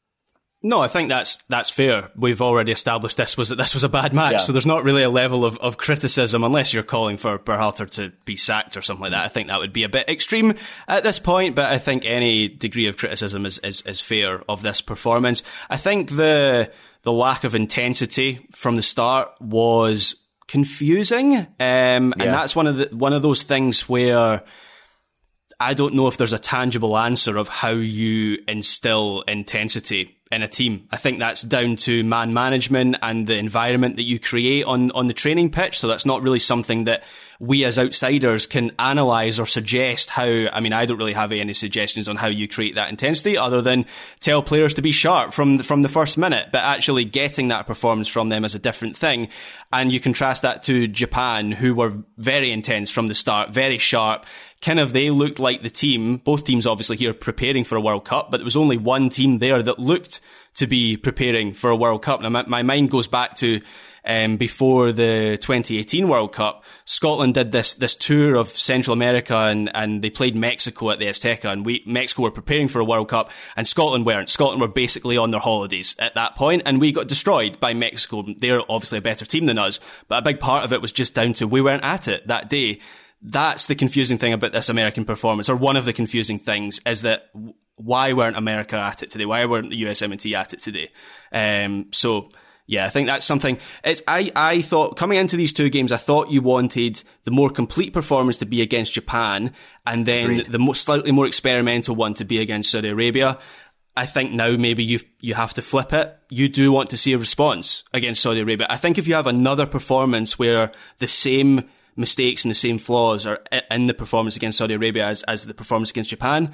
No, I think that's that's fair. We've already established this was that this was a bad match, yeah. so there's not really a level of, of criticism unless you're calling for Berhalter to be sacked or something like that. I think that would be a bit extreme at this point, but I think any degree of criticism is, is, is fair of this performance. I think the the lack of intensity from the start was confusing, um, yeah. and that's one of the one of those things where I don't know if there's a tangible answer of how you instill intensity in a team. I think that's down to man management and the environment that you create on, on the training pitch. So that's not really something that we as outsiders can analyze or suggest how, I mean, I don't really have any suggestions on how you create that intensity other than tell players to be sharp from the, from the first minute, but actually getting that performance from them is a different thing. And you contrast that to Japan, who were very intense from the start, very sharp, kind of they looked like the team, both teams obviously here preparing for a World Cup, but there was only one team there that looked to be preparing for a World Cup. Now, my, my mind goes back to um, before the 2018 World Cup. Scotland did this this tour of Central America and, and they played Mexico at the Azteca, and we Mexico were preparing for a World Cup, and Scotland weren't. Scotland were basically on their holidays at that point, and we got destroyed by Mexico. They're obviously a better team than us, but a big part of it was just down to we weren't at it that day that's the confusing thing about this American performance, or one of the confusing things, is that why weren't America at it today? Why weren't the USMNT at it today? Um, so yeah, I think that's something. It's I I thought coming into these two games, I thought you wanted the more complete performance to be against Japan, and then Agreed. the more, slightly more experimental one to be against Saudi Arabia. I think now maybe you you have to flip it. You do want to see a response against Saudi Arabia. I think if you have another performance where the same mistakes and the same flaws are in the performance against Saudi Arabia as, as the performance against Japan,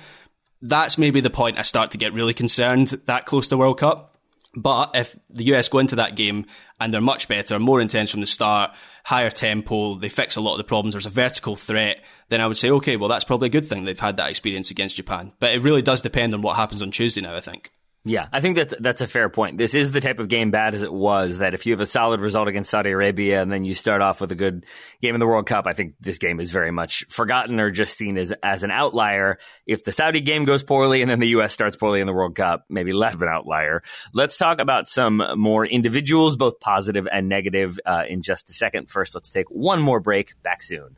that's maybe the point I start to get really concerned that close to World Cup. But if the US go into that game and they're much better, more intense from the start, higher tempo, they fix a lot of the problems, there's a vertical threat, then I would say, okay, well, that's probably a good thing they've had that experience against Japan. But it really does depend on what happens on Tuesday now, I think. Yeah, I think that's that's a fair point. This is the type of game, bad as it was, that if you have a solid result against Saudi Arabia and then you start off with a good game in the World Cup, I think this game is very much forgotten or just seen as as an outlier. If the Saudi game goes poorly and then the U.S. starts poorly in the World Cup, maybe less of an outlier. Let's talk about some more individuals, both positive and negative, uh, in just a second. First, let's take one more break. Back soon.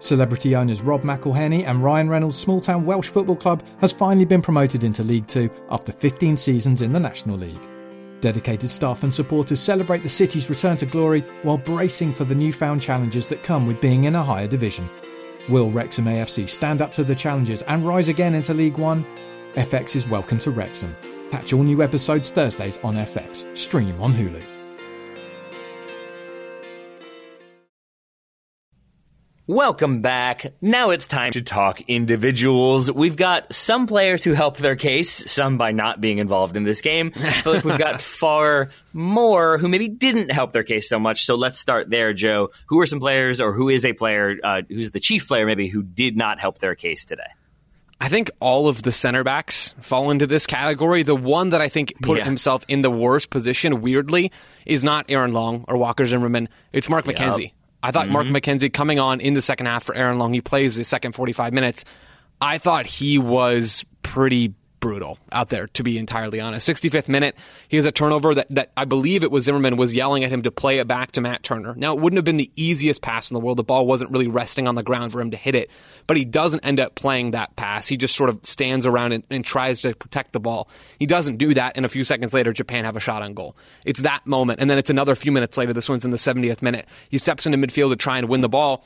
Celebrity owners Rob McElhenney and Ryan Reynolds' small town Welsh football club has finally been promoted into League Two after 15 seasons in the National League. Dedicated staff and supporters celebrate the city's return to glory while bracing for the newfound challenges that come with being in a higher division. Will Wrexham AFC stand up to the challenges and rise again into League One? FX is welcome to Wrexham. Catch all new episodes Thursdays on FX. Stream on Hulu. Welcome back. Now it's time to talk individuals. We've got some players who helped their case, some by not being involved in this game. I feel like we've got far more who maybe didn't help their case so much. So let's start there, Joe. Who are some players, or who is a player, uh, who's the chief player maybe, who did not help their case today? I think all of the center backs fall into this category. The one that I think put Yeah. himself in the worst position, weirdly, is not Aaron Long or Walker Zimmerman. It's Mark McKenzie. I thought Mark mm-hmm. McKenzie coming on in the second half for Aaron Long, he plays the second 45 minutes. I thought he was pretty brutal out there, to be entirely honest. 65th minute, he has a turnover that, that I believe it was Zimmerman was yelling at him to play it back to Matt Turner. Now, it wouldn't have been the easiest pass in the world. The ball wasn't really resting on the ground for him to hit it, but he doesn't end up playing that pass. He just sort of stands around and, and tries to protect the ball. He doesn't do that, and a few seconds later, Japan have a shot on goal. It's that moment, and then it's another few minutes later. This one's in the 70th minute. He steps into midfield to try and win the ball.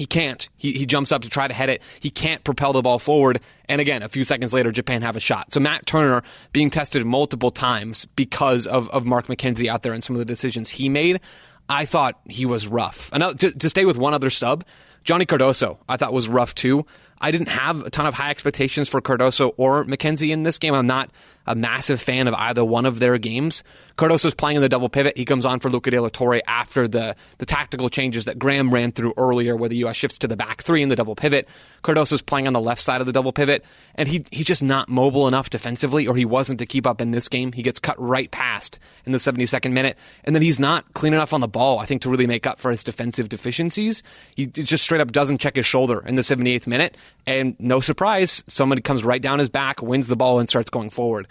He can't. He, he jumps up to try to head it. He can't propel the ball forward. And again, a few seconds later, Japan have a shot. So Matt Turner being tested multiple times because of, of Mark McKenzie out there and some of the decisions he made. I thought he was rough. Another, uh, to, to stay with one other sub, Johnny Cardoso, I thought was rough too. I didn't have a ton of high expectations for Cardoso or McKenzie in this game. I'm not a massive fan of either one of their games. Cardoso is playing in the double pivot. He comes on for Luca De La Torre after the, the tactical changes that Graham ran through earlier, where the U.S. shifts to the back three in the double pivot. Cardoso is playing on the left side of the double pivot, and he he's just not mobile enough defensively, or he wasn't to keep up in this game. He gets cut right past in the 72nd minute, and then he's not clean enough on the ball, I think, to really make up for his defensive deficiencies. He just straight up doesn't check his shoulder in the 78th minute, and no surprise, somebody comes right down his back, wins the ball, and starts going forward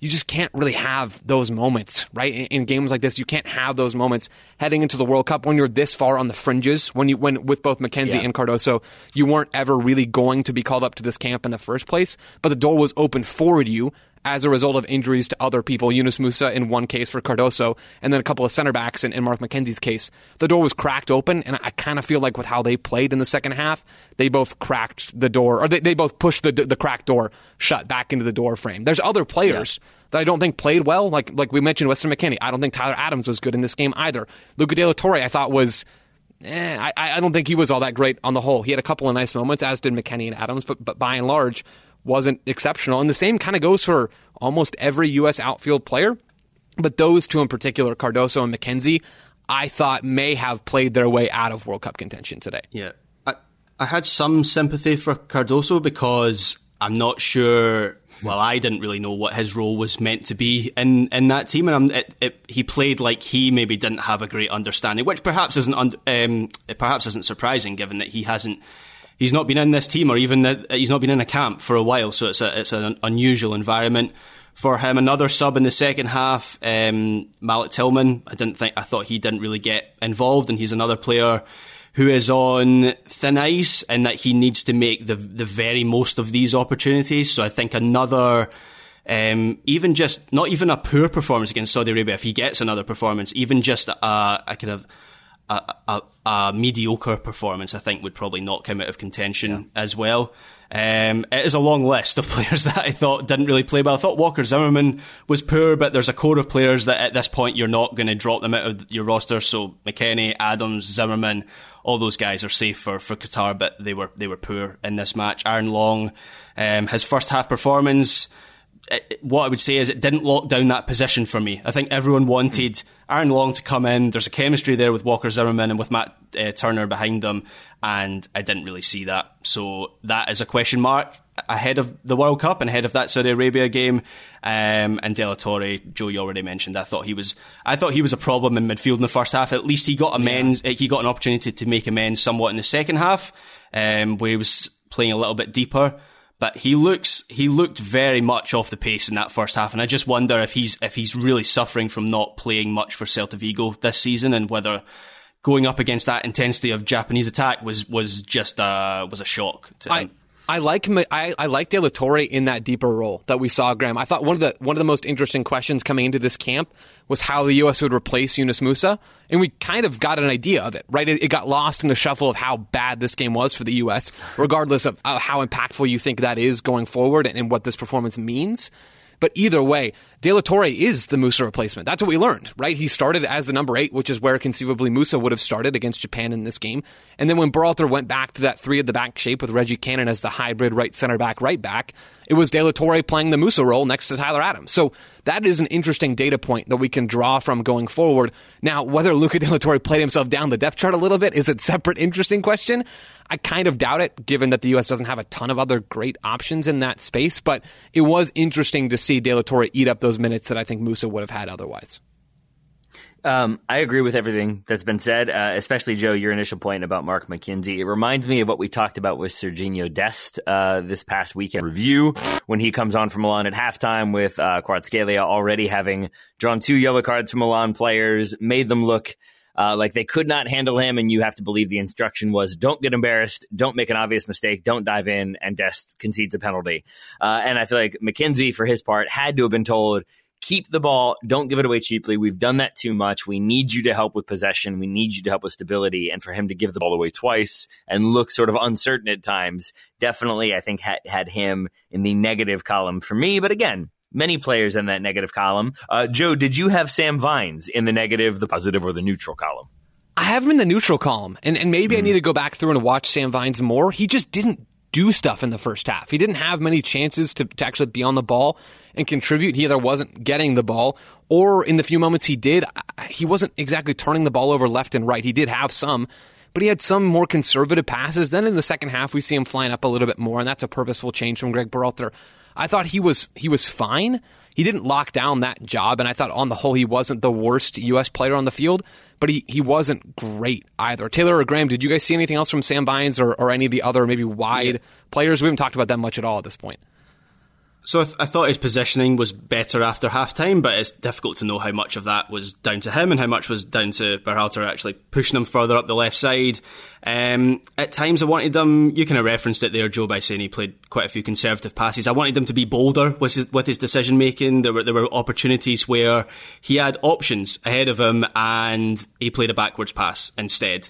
you just can't really have those moments, right? In, in, games like this, you can't have those moments heading into the World Cup when you're this far on the fringes. When you, when with both McKenzie Yeah. and Cardoso, you weren't ever really going to be called up to this camp in the first place, but the door was open for you as a result of injuries to other people. Yunus Musah in one case for Cardoso, and then a couple of center backs in, in Mark McKenzie's case. The door was cracked open, and I kind of feel like with how they played in the second half, they both cracked the door, or they, they both pushed the the cracked door shut back into the door frame. There's other players that I don't think played well, like like we mentioned, Weston McKennie. I don't think Tyler Adams was good in this game either. Luca De La Torre, I thought was. Eh, I, I don't think he was all that great on the whole. He had a couple of nice moments, as did McKennie and Adams, but, but by and large, wasn't exceptional. And the same kind of goes for almost every U.S. outfield player. But those two in particular, Cardoso and McKenzie, I thought may have played their way out of World Cup contention today. Yeah. I, I had some sympathy for Cardoso because I'm not sure. Well, I didn't really know what his role was meant to be in, in that team, and it, it, he played like he maybe didn't have a great understanding, which perhaps isn't um, it perhaps isn't surprising given that he hasn't he's not been in this team or even that he's not been in a camp for a while, so it's a it's an unusual environment for him. Another sub in the second half, um, Malik Tillman. I didn't think I thought he didn't really get involved, and he's another player who is on thin ice and that he needs to make the the very most of these opportunities. So I think another. Um, even just not even a poor performance against Saudi Arabia, if he gets another performance, even just a, a kind of a, a, a mediocre performance, I think would probably knock him out of contention as well. Um, it is a long list of *laughs* players that I thought didn't really play well. I thought Walker Zimmerman was poor, but there's a core of players that at this point you're not going to drop them out of your roster. So McKennie, Adams, Zimmerman, all those guys are safe for, for Qatar, but they were they were poor in this match. Aaron Long, um, his first half performance it- what I would say is it didn't lock down that position for me. I think everyone wanted Aaron Long to come in. There's a chemistry there with Walker Zimmerman and with Matt uh, Turner behind them, and I didn't really see that. So that is a question mark ahead of the World Cup and ahead of that Saudi Arabia game. Um, and De La Torre, Joe, you already mentioned. I thought he was, I thought he was a problem in midfield in the first half. At least he got amends. He got an opportunity to make amends somewhat in the second half, um, where he was playing a little bit deeper but he looks he looked very much off the pace in that first half, and I just wonder if he's if he's really suffering from not playing much for Celta Vigo this season, and whether going up against that intensity of Japanese attack was was just uh, was a shock to I, him. I like I, I like De La Torre in that deeper role that we saw Graham. I thought one of the one of the most interesting questions coming into this camp was how the U.S. would replace Yunus Musah, and we kind of got an idea of it. Right, it, it got lost in the shuffle of how bad this game was for the U.S. Regardless of uh, how impactful you think that is going forward and, and what this performance means. But either way, De La Torre is the Musah replacement. That's what we learned, right? He started as the number eight, which is where conceivably Musah would have started against Japan in this game. And then when Berhalter went back to that three at the back shape with Reggie Cannon as the hybrid right center back, right back, it was De La Torre playing the Musah role next to Tyler Adams. So that is an interesting data point that we can draw from going forward. Now, whether Luca De La Torre played himself down the depth chart a little bit is a separate interesting question. I kind of doubt it, given that the U.S. doesn't have a ton of other great options in that space. But it was interesting to see De La Torre eat up those minutes that I think Musah would have had otherwise. Um, I agree with everything that's been said, uh, especially Joe, your initial point about Mark McKenzie. It reminds me of what we talked about with Serginho Dest uh, this past weekend review when he comes on from Milan at halftime with uh, Kvaratskhelia already having drawn two yellow cards from Milan players, made them look uh, like they could not handle him, and you have to believe the instruction was don't get embarrassed, don't make an obvious mistake, don't dive in, and Dest concedes a penalty. Uh, and I feel like McKenzie, for his part, had to have been told keep the ball. Don't give it away cheaply. We've done that too much. We need you to help with possession. We need you to help with stability. And for him to give the ball away twice and look sort of uncertain at times, definitely, I think, had, had him in the negative column for me. But again, many players in that negative column. Uh, Joe, did you have Sam Vines in the negative, the positive, or the neutral column? I have him in the neutral column, and, and maybe mm. I need to go back through and watch Sam Vines more. He just didn't do stuff in the first half. He didn't have many chances to, to actually be on the ball and contribute. He either wasn't getting the ball, or in the few moments he did, he wasn't exactly turning the ball over left and right. He did have some, but he had some more conservative passes. Then in the second half, we see him flying up a little bit more, and that's a purposeful change from Greg Berhalter. I thought he was he was fine. He didn't lock down that job, and I thought on the whole he wasn't the worst U.S. player on the field, but he, he wasn't great either. Taylor or Graham, did you guys see anything else from Sam Vines or, or any of the other maybe wide yeah. players? We haven't talked about them much at all at this point. So I, th- I, thought his positioning was better after halftime, but it's difficult to know how much of that was down to him and how much was down to Berhalter actually pushing him further up the left side. Um, at times, I wanted him. You kind of referenced it there, Joe, by saying he played quite a few conservative passes. I wanted him to be bolder with his, with his decision making. There were there were opportunities where he had options ahead of him, and he played a backwards pass instead.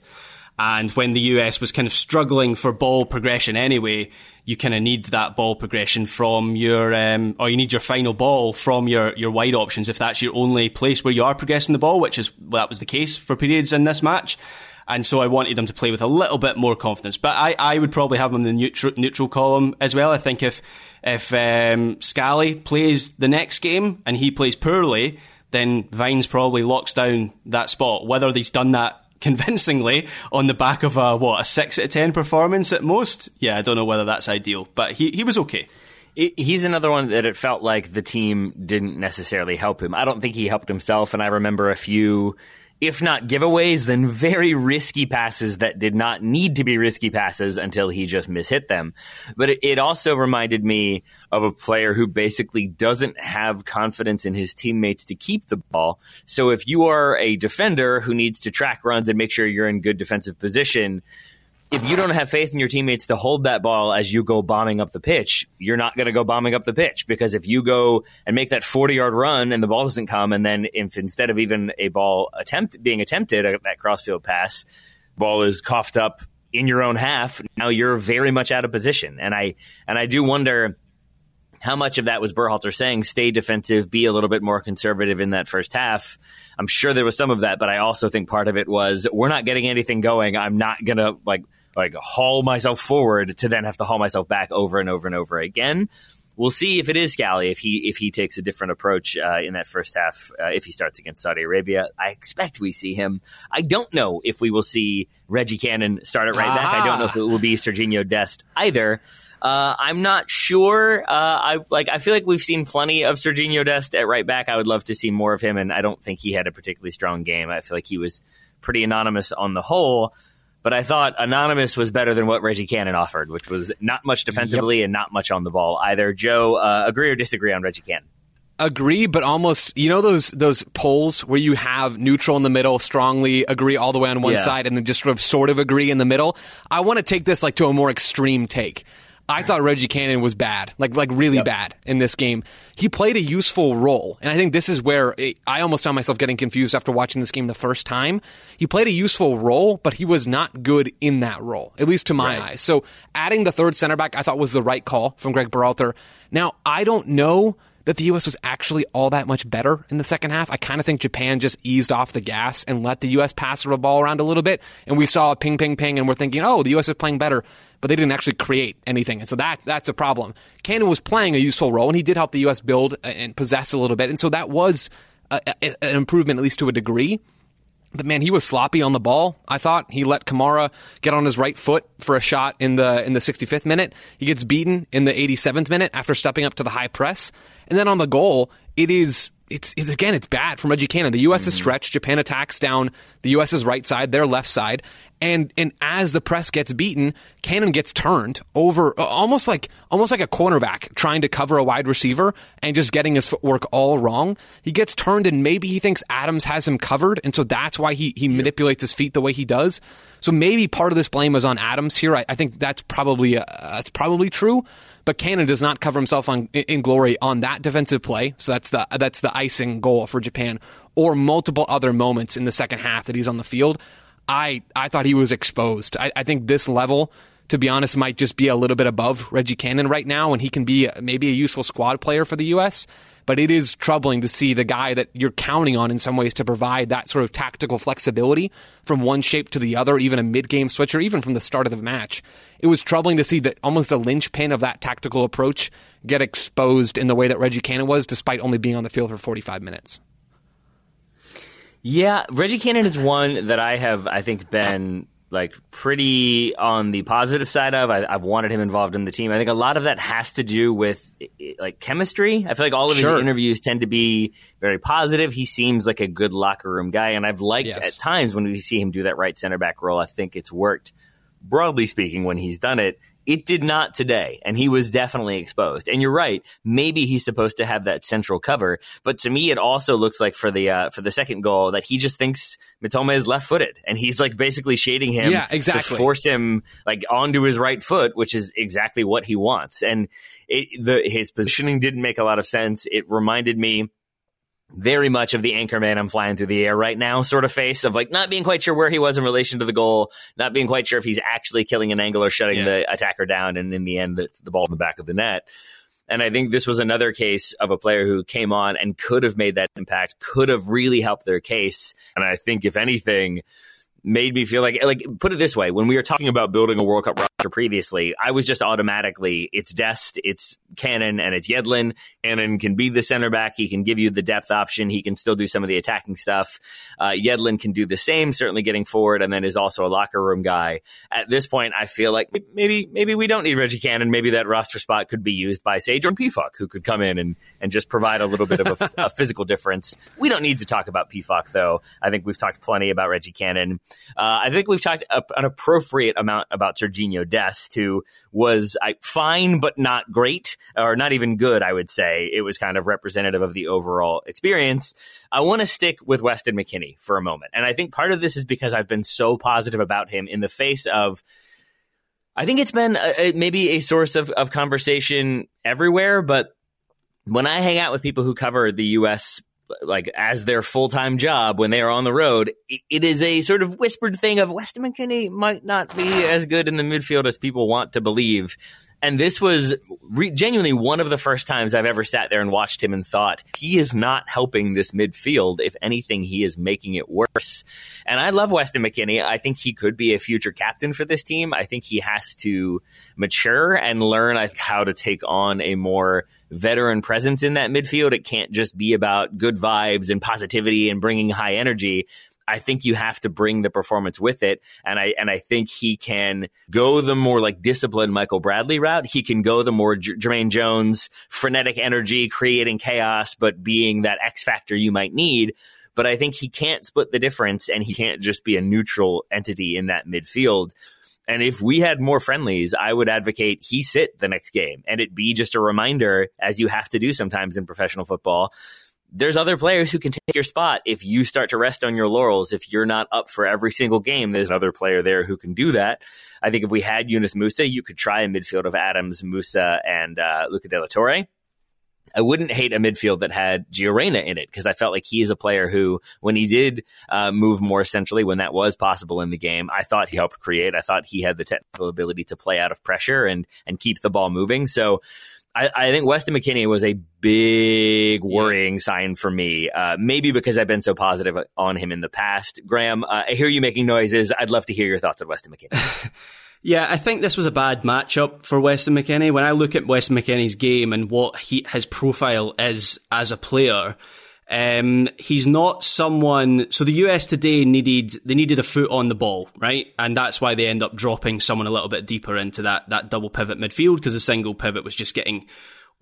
And when the US was kind of struggling for ball progression anyway, you kind of need that ball progression from your, um, or you need your final ball from your, your wide options if that's your only place where you are progressing the ball, which is, well, that was the case for periods in this match. And so I wanted them to play with a little bit more confidence. But I, I would probably have them in the neutral, neutral column as well. I think if, if, um, Scally plays the next game and he plays poorly, then Vines probably locks down that spot. Whether he's done that convincingly on the back of a what a six out of ten performance at most. Yeah, I don't know whether that's ideal, but he he was okay. He's another one that it felt like the team didn't necessarily help him. I don't think he helped himself, and I remember a few if not giveaways, then very risky passes that did not need to be risky passes until he just mishit them. But it, also reminded me of a player who basically doesn't have confidence in his teammates to keep the ball. So if you are a defender who needs to track runs and make sure you're in good defensive position, if you don't have faith in your teammates to hold that ball as you go bombing up the pitch, you're not going to go bombing up the pitch because if you go and make that 40 yard run and the ball doesn't come, and then if instead of even a ball attempt being attempted, uh, that crossfield pass, ball is coughed up in your own half, now you're very much out of position. And I and I do wonder how much of that was Berhalter saying stay defensive, be a little bit more conservative in that first half. I'm sure there was some of that, but I also think part of it was we're not getting anything going. I'm not gonna like like haul myself forward to then have to haul myself back over and over and over again. We'll see if it is Scally if he if he takes a different approach uh, in that first half uh, if he starts against Saudi Arabia. I expect we see him. I don't know if we will see Reggie Cannon start it right ah. back. I don't know if it will be Serginho Dest either. Uh, I'm not sure. Uh, I like. I feel like we've seen plenty of Serginho Dest at right back. I would love to see more of him, and I don't think he had a particularly strong game. I feel like he was pretty anonymous on the whole but I thought Anonymous was better than what Reggie Cannon offered, which was not much defensively yep. and not much on the ball either. Joe, uh, agree or disagree on Reggie Cannon? Agree, but almost you know those those polls where you have neutral in the middle, strongly agree all the way on one yeah. side, and then just sort of sort of agree in the middle. I want to take this like to a more extreme take. I thought Reggie Cannon was bad, like like really yep. bad in this game. He played a useful role, and I think this is where it, I almost found myself getting confused after watching this game the first time. He played a useful role, but he was not good in that role, at least to my right. eyes. So adding the third center back, I thought was the right call from Greg Berhalter. Now I don't know that the U.S. was actually all that much better in the second half. I kind of think Japan just eased off the gas and let the U.S. pass the ball around a little bit. And we saw a ping, ping, ping, and we're thinking, oh, the U.S. is playing better. But they didn't actually create anything. And so that that's a problem. Cannon was playing a useful role, and he did help the U.S. build and possess a little bit. And so that was a, a, an improvement, at least to a degree. But man, he was sloppy on the ball. I thought he let Kamada get on his right foot for a shot in the in the 65th minute. He gets beaten in the 87th minute after stepping up to the high press. And then on the goal, it is it's, it's again it's bad from Reggie Cannon. The U.S. is mm-hmm. stretched. Japan attacks down the U.S.'s right side, their left side, and and as the press gets beaten, Cannon gets turned over uh, almost like almost like a cornerback trying to cover a wide receiver and just getting his footwork all wrong. He gets turned and maybe he thinks Adams has him covered, and so that's why he he manipulates his feet the way he does. So maybe part of this blame is on Adams here. I, I think that's probably uh, that's probably true. But Cannon does not cover himself on, in glory on that defensive play. So that's the that's the icing goal for Japan, or multiple other moments in the second half that he's on the field. I I thought he was exposed. I, I think this level, to be honest, might just be a little bit above Reggie Cannon right now, and he can be maybe a useful squad player for the U.S. But it is troubling to see the guy that you're counting on in some ways to provide that sort of tactical flexibility from one shape to the other, even a mid-game switcher, even from the start of the match. It was troubling to see that almost the linchpin of that tactical approach get exposed in the way that Reggie Cannon was, despite only being on the field for 45 minutes. Yeah, Reggie Cannon is one that I have, I think, been like pretty on the positive side of. I, have wanted him involved in the team. I think a lot of that has to do with like chemistry. I feel like all of sure. his interviews tend to be very positive. He seems like a good locker room guy, and I've liked yes. at times when we see him do that right center back role. I think it's worked broadly speaking when he's done it. It did not today, and he was definitely exposed. And you're right, maybe he's supposed to have that central cover, but to me, it also looks like for the uh, for the second goal that he just thinks Mitoma is left footed, and he's like basically shading him, yeah, exactly. to force him like onto his right foot, which is exactly what he wants. And it, the his positioning didn't make a lot of sense. It reminded me very much of the anchorman I'm flying through the air right now sort of face of like not being quite sure where he was in relation to the goal, not being quite sure if he's actually killing an angle or shutting yeah. the attacker down, and in the end, the, the ball in the back of the net. And I think this was another case of a player who came on and could have made that impact, could have really helped their case. And I think, if anything, made me feel like like put it this way when we were talking about building a World Cup roster previously I was just automatically it's Dest it's Cannon and it's Yedlin Cannon can be the center back. He can give you the depth option. He can still do some of the attacking stuff. Uh, Yedlin can do the same certainly getting forward and then is also a locker room guy. At this point I feel like maybe maybe we don't need Reggie Cannon. Maybe that roster spot could be used by say Jordan Pefok who could come in and and just provide a little bit of a, *laughs* a physical difference. We don't need to talk about Pefok though. I think we've talked plenty about Reggie Cannon. Uh, I think we've talked a, an appropriate amount about Serginho Dest, who was I, fine but not great, or not even good. I would say it was kind of representative of the overall experience. I want to stick with Weston McKennie for a moment, and I think part of this is because I've been so positive about him in the face of. I think it's been a, maybe a source of, of conversation everywhere, but when I hang out with people who cover the U.S like as their full time job when they are on the road, it is a sort of whispered thing of Weston McKennie might not be as good in the midfield as people want to believe. And this was re- genuinely one of the first times I've ever sat there and watched him and thought, he is not helping this midfield. If anything, he is making it worse. And I love Weston McKennie. I think he could be a future captain for this team. I think he has to mature and learn how to take on a more veteran presence in that midfield. It can't just be about good vibes and positivity and bringing high energy. I think you have to bring the performance with it, and I and I think he can go the more like disciplined Michael Bradley route. He can go the more J- Jermaine Jones frenetic energy, creating chaos, but being that X factor you might need. But I think he can't split the difference, and he can't just be a neutral entity in that midfield. And if we had more friendlies, I would advocate he sit the next game and it be just a reminder, as you have to do sometimes in professional football. There's other players who can take your spot if you start to rest on your laurels. If you're not up for every single game, there's another player there who can do that. I think if we had Yunus Musah, you could try a midfield of Adams, Musah, and uh, Luca De La Torre I wouldn't hate a midfield that had Gio Reyna in it because I felt like he is a player who, when he did uh, move more centrally, when that was possible in the game, I thought he helped create. I thought he had the technical ability to play out of pressure and and keep the ball moving. So I, I, think Weston McKennie was a big worrying sign for me. Uh, maybe because I've been so positive on him in the past. Graham, uh, I hear you making noises. I'd love to hear your thoughts on Weston McKennie. *laughs* yeah, I think this was a bad matchup for Weston McKennie. When I look at Weston McKennie's game and what he, his profile is as a player, um, he's not someone. So the US today needed they needed a foot on the ball, right? And that's why they end up dropping someone a little bit deeper into that that double pivot midfield because the single pivot was just getting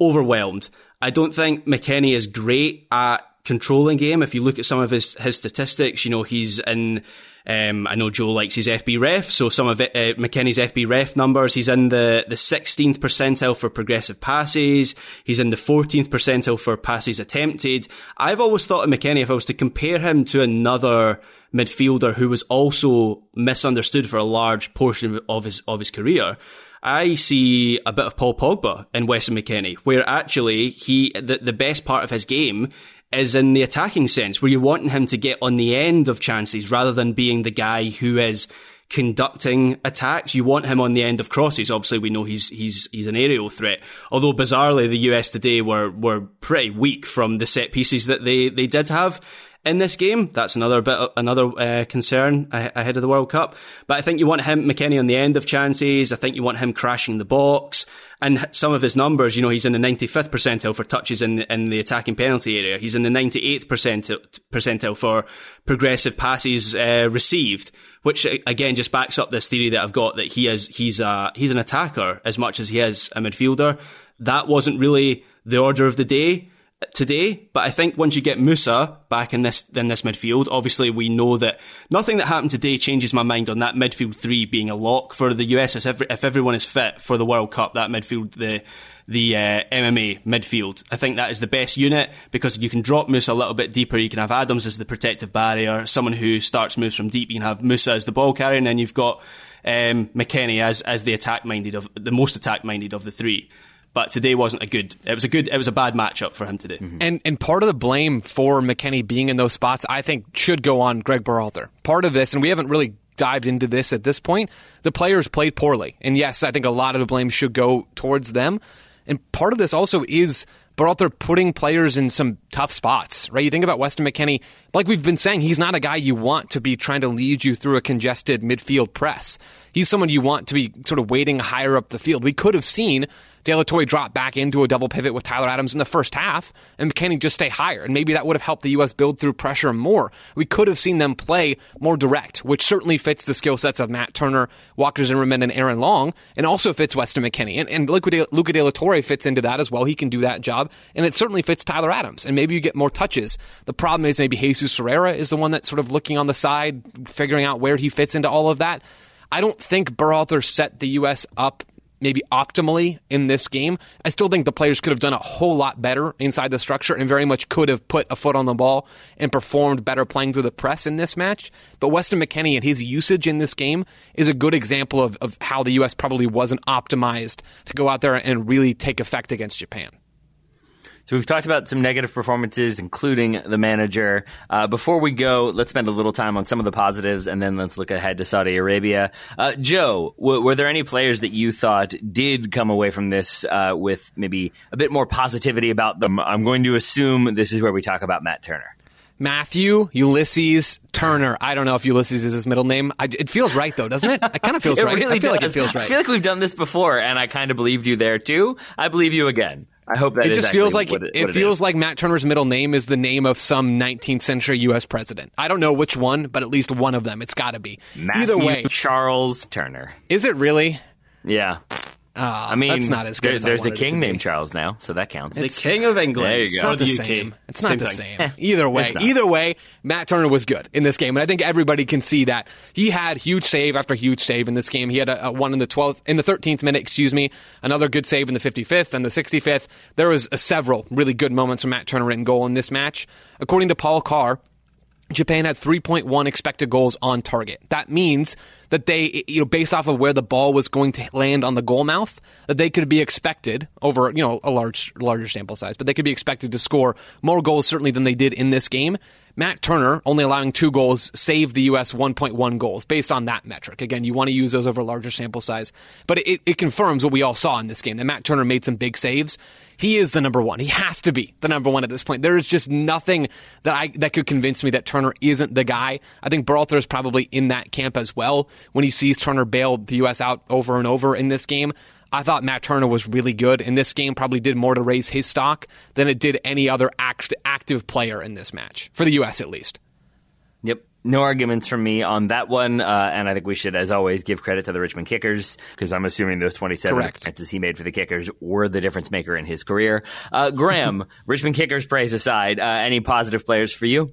overwhelmed. I don't think McKennie is great at controlling game. If you look at some of his his statistics, you know he's in um, I know Joe likes his FB ref, so some of it, uh, McKennie's FB ref numbers, he's in the, the 16th percentile for progressive passes. He's in the 14th percentile for passes attempted. I've always thought of McKennie, if I was to compare him to another midfielder who was also misunderstood for a large portion of his, of his career, I see a bit of Paul Pogba in Weston McKennie, where actually he, the, the best part of his game is in the attacking sense, where you're wanting him to get on the end of chances rather than being the guy who is conducting attacks. You want him on the end of crosses. Obviously, we know he's he's he's an aerial threat. Although bizarrely, the US today were were pretty weak from the set pieces that they they did have in this game. That's another bit, of, another uh, concern ahead of the World Cup. But I think you want him, McKennie, on the end of chances. I think you want him crashing the box. And some of his numbers, you know, he's in the 95th percentile for touches in the, in the attacking penalty area. He's in the 98th percentile, percentile for progressive passes uh, received, which again just backs up this theory that I've got that he is he's a he's an attacker as much as he is a midfielder. That wasn't really the order of the day today, but I think once you get Musah back in this in this midfield, obviously we know that nothing that happened today changes my mind on that midfield three being a lock for the US. If, every, if everyone is fit for the World Cup, that midfield the the uh, MMA midfield, I think that is the best unit because you can drop Musah a little bit deeper. You can have Adams as the protective barrier, someone who starts moves from deep. You can have Musah as the ball carrier, and then you've got um, McKennie as as the attack minded of the most attack minded of the three but today wasn't a good. It was a good. It was a bad matchup for him today. Mm-hmm. And and part of the blame for McKennie being in those spots, I think, should go on Greg Berhalter. Part of this, and we haven't really dived into this at this point. The players played poorly, and yes, I think a lot of the blame should go towards them. And part of this also is Berhalter putting players in some tough spots, right? You think about Weston McKennie, like we've been saying, he's not a guy you want to be trying to lead you through a congested midfield press. He's someone you want to be sort of waiting higher up the field. We could have seen De La Torre drop back into a double pivot with Tyler Adams in the first half, and McKennie just stay higher. And maybe that would have helped the U.S. build through pressure more. We could have seen them play more direct, which certainly fits the skill sets of Matt Turner, Walker Zimmerman, and Aaron Long, and also fits Weston McKennie. And, and Luca, Luca De La Torre fits into that as well. He can do that job. And it certainly fits Tyler Adams. And maybe you get more touches. The problem is maybe Jesus Ferreira is the one that's sort of looking on the side, figuring out where he fits into all of that. I don't think Berhalter set the U.S. up maybe optimally in this game. I still think the players could have done a whole lot better inside the structure and very much could have put a foot on the ball and performed better playing through the press in this match. But Weston McKennie and his usage in this game is a good example of, of how the U.S. probably wasn't optimized to go out there and really take effect against Japan. So we've talked about some negative performances, including the manager. Uh, before we go, let's spend a little time on some of the positives, and then let's look ahead to Saudi Arabia. Uh, Joe, w- were there any players that you thought did come away from this uh, with maybe a bit more positivity about them? I'm going to assume this is where we talk about Matt Turner. Matthew Ulysses Turner. I don't know if Ulysses is his middle name. I, it feels right though, doesn't it? It kind of feels *laughs* it right. Really I feel does. like it feels right. I feel like we've done this before, and I kind of believed you there too. I believe you again. I hope that it just feels like it, it, feels like Matt Turner's middle name is the name of some 19th century U.S. president. I don't know which one, but at least one of them. It's got to be. Matthew Either way, Charles Turner. Is it really? Yeah. Uh, I mean, that's not as good. There, as there's a king named Charles now, so that counts. The king of England. There you go. It's not the, the same. It's not Same the thing. same. *laughs* Either way, either way, Matt Turner was good in this game, and I think everybody can see that he had huge save after huge save in this game. He had a, a one in the 12th, in the 13th minute, excuse me, another good save in the 55th and the 65th. There was a several really good moments from Matt Turner in goal in this match. According to Paul Carr, Japan had 3.1 expected goals on target. That means that they, you know, based off of where the ball was going to land on the goal mouth, that they could be expected over, you know, a large, larger sample size, but they could be expected to score more goals certainly than they did in this game. Matt Turner, only allowing two goals, saved the U.S. 1.1 goals based on that metric. Again, you want to use those over a larger sample size. But it, it confirms what we all saw in this game that Matt Turner made some big saves. He is the number one. He has to be the number one at this point. There is just nothing that I that could convince me that Turner isn't the guy. I think Berhalter is probably in that camp as well when he sees Turner bail the U.S. out over and over in this game. I thought Matt Turner was really good in this game, probably did more to raise his stock than it did any other act- active player in this match, for the U.S. at least. Yep. No arguments from me on that one. Uh, and I think we should, as always, give credit to the Richmond Kickers because I'm assuming those 27 Correct. appearances he made for the Kickers were the difference maker in his career. Uh, Graham, *laughs* Richmond Kickers praise aside, uh, any positive players for you?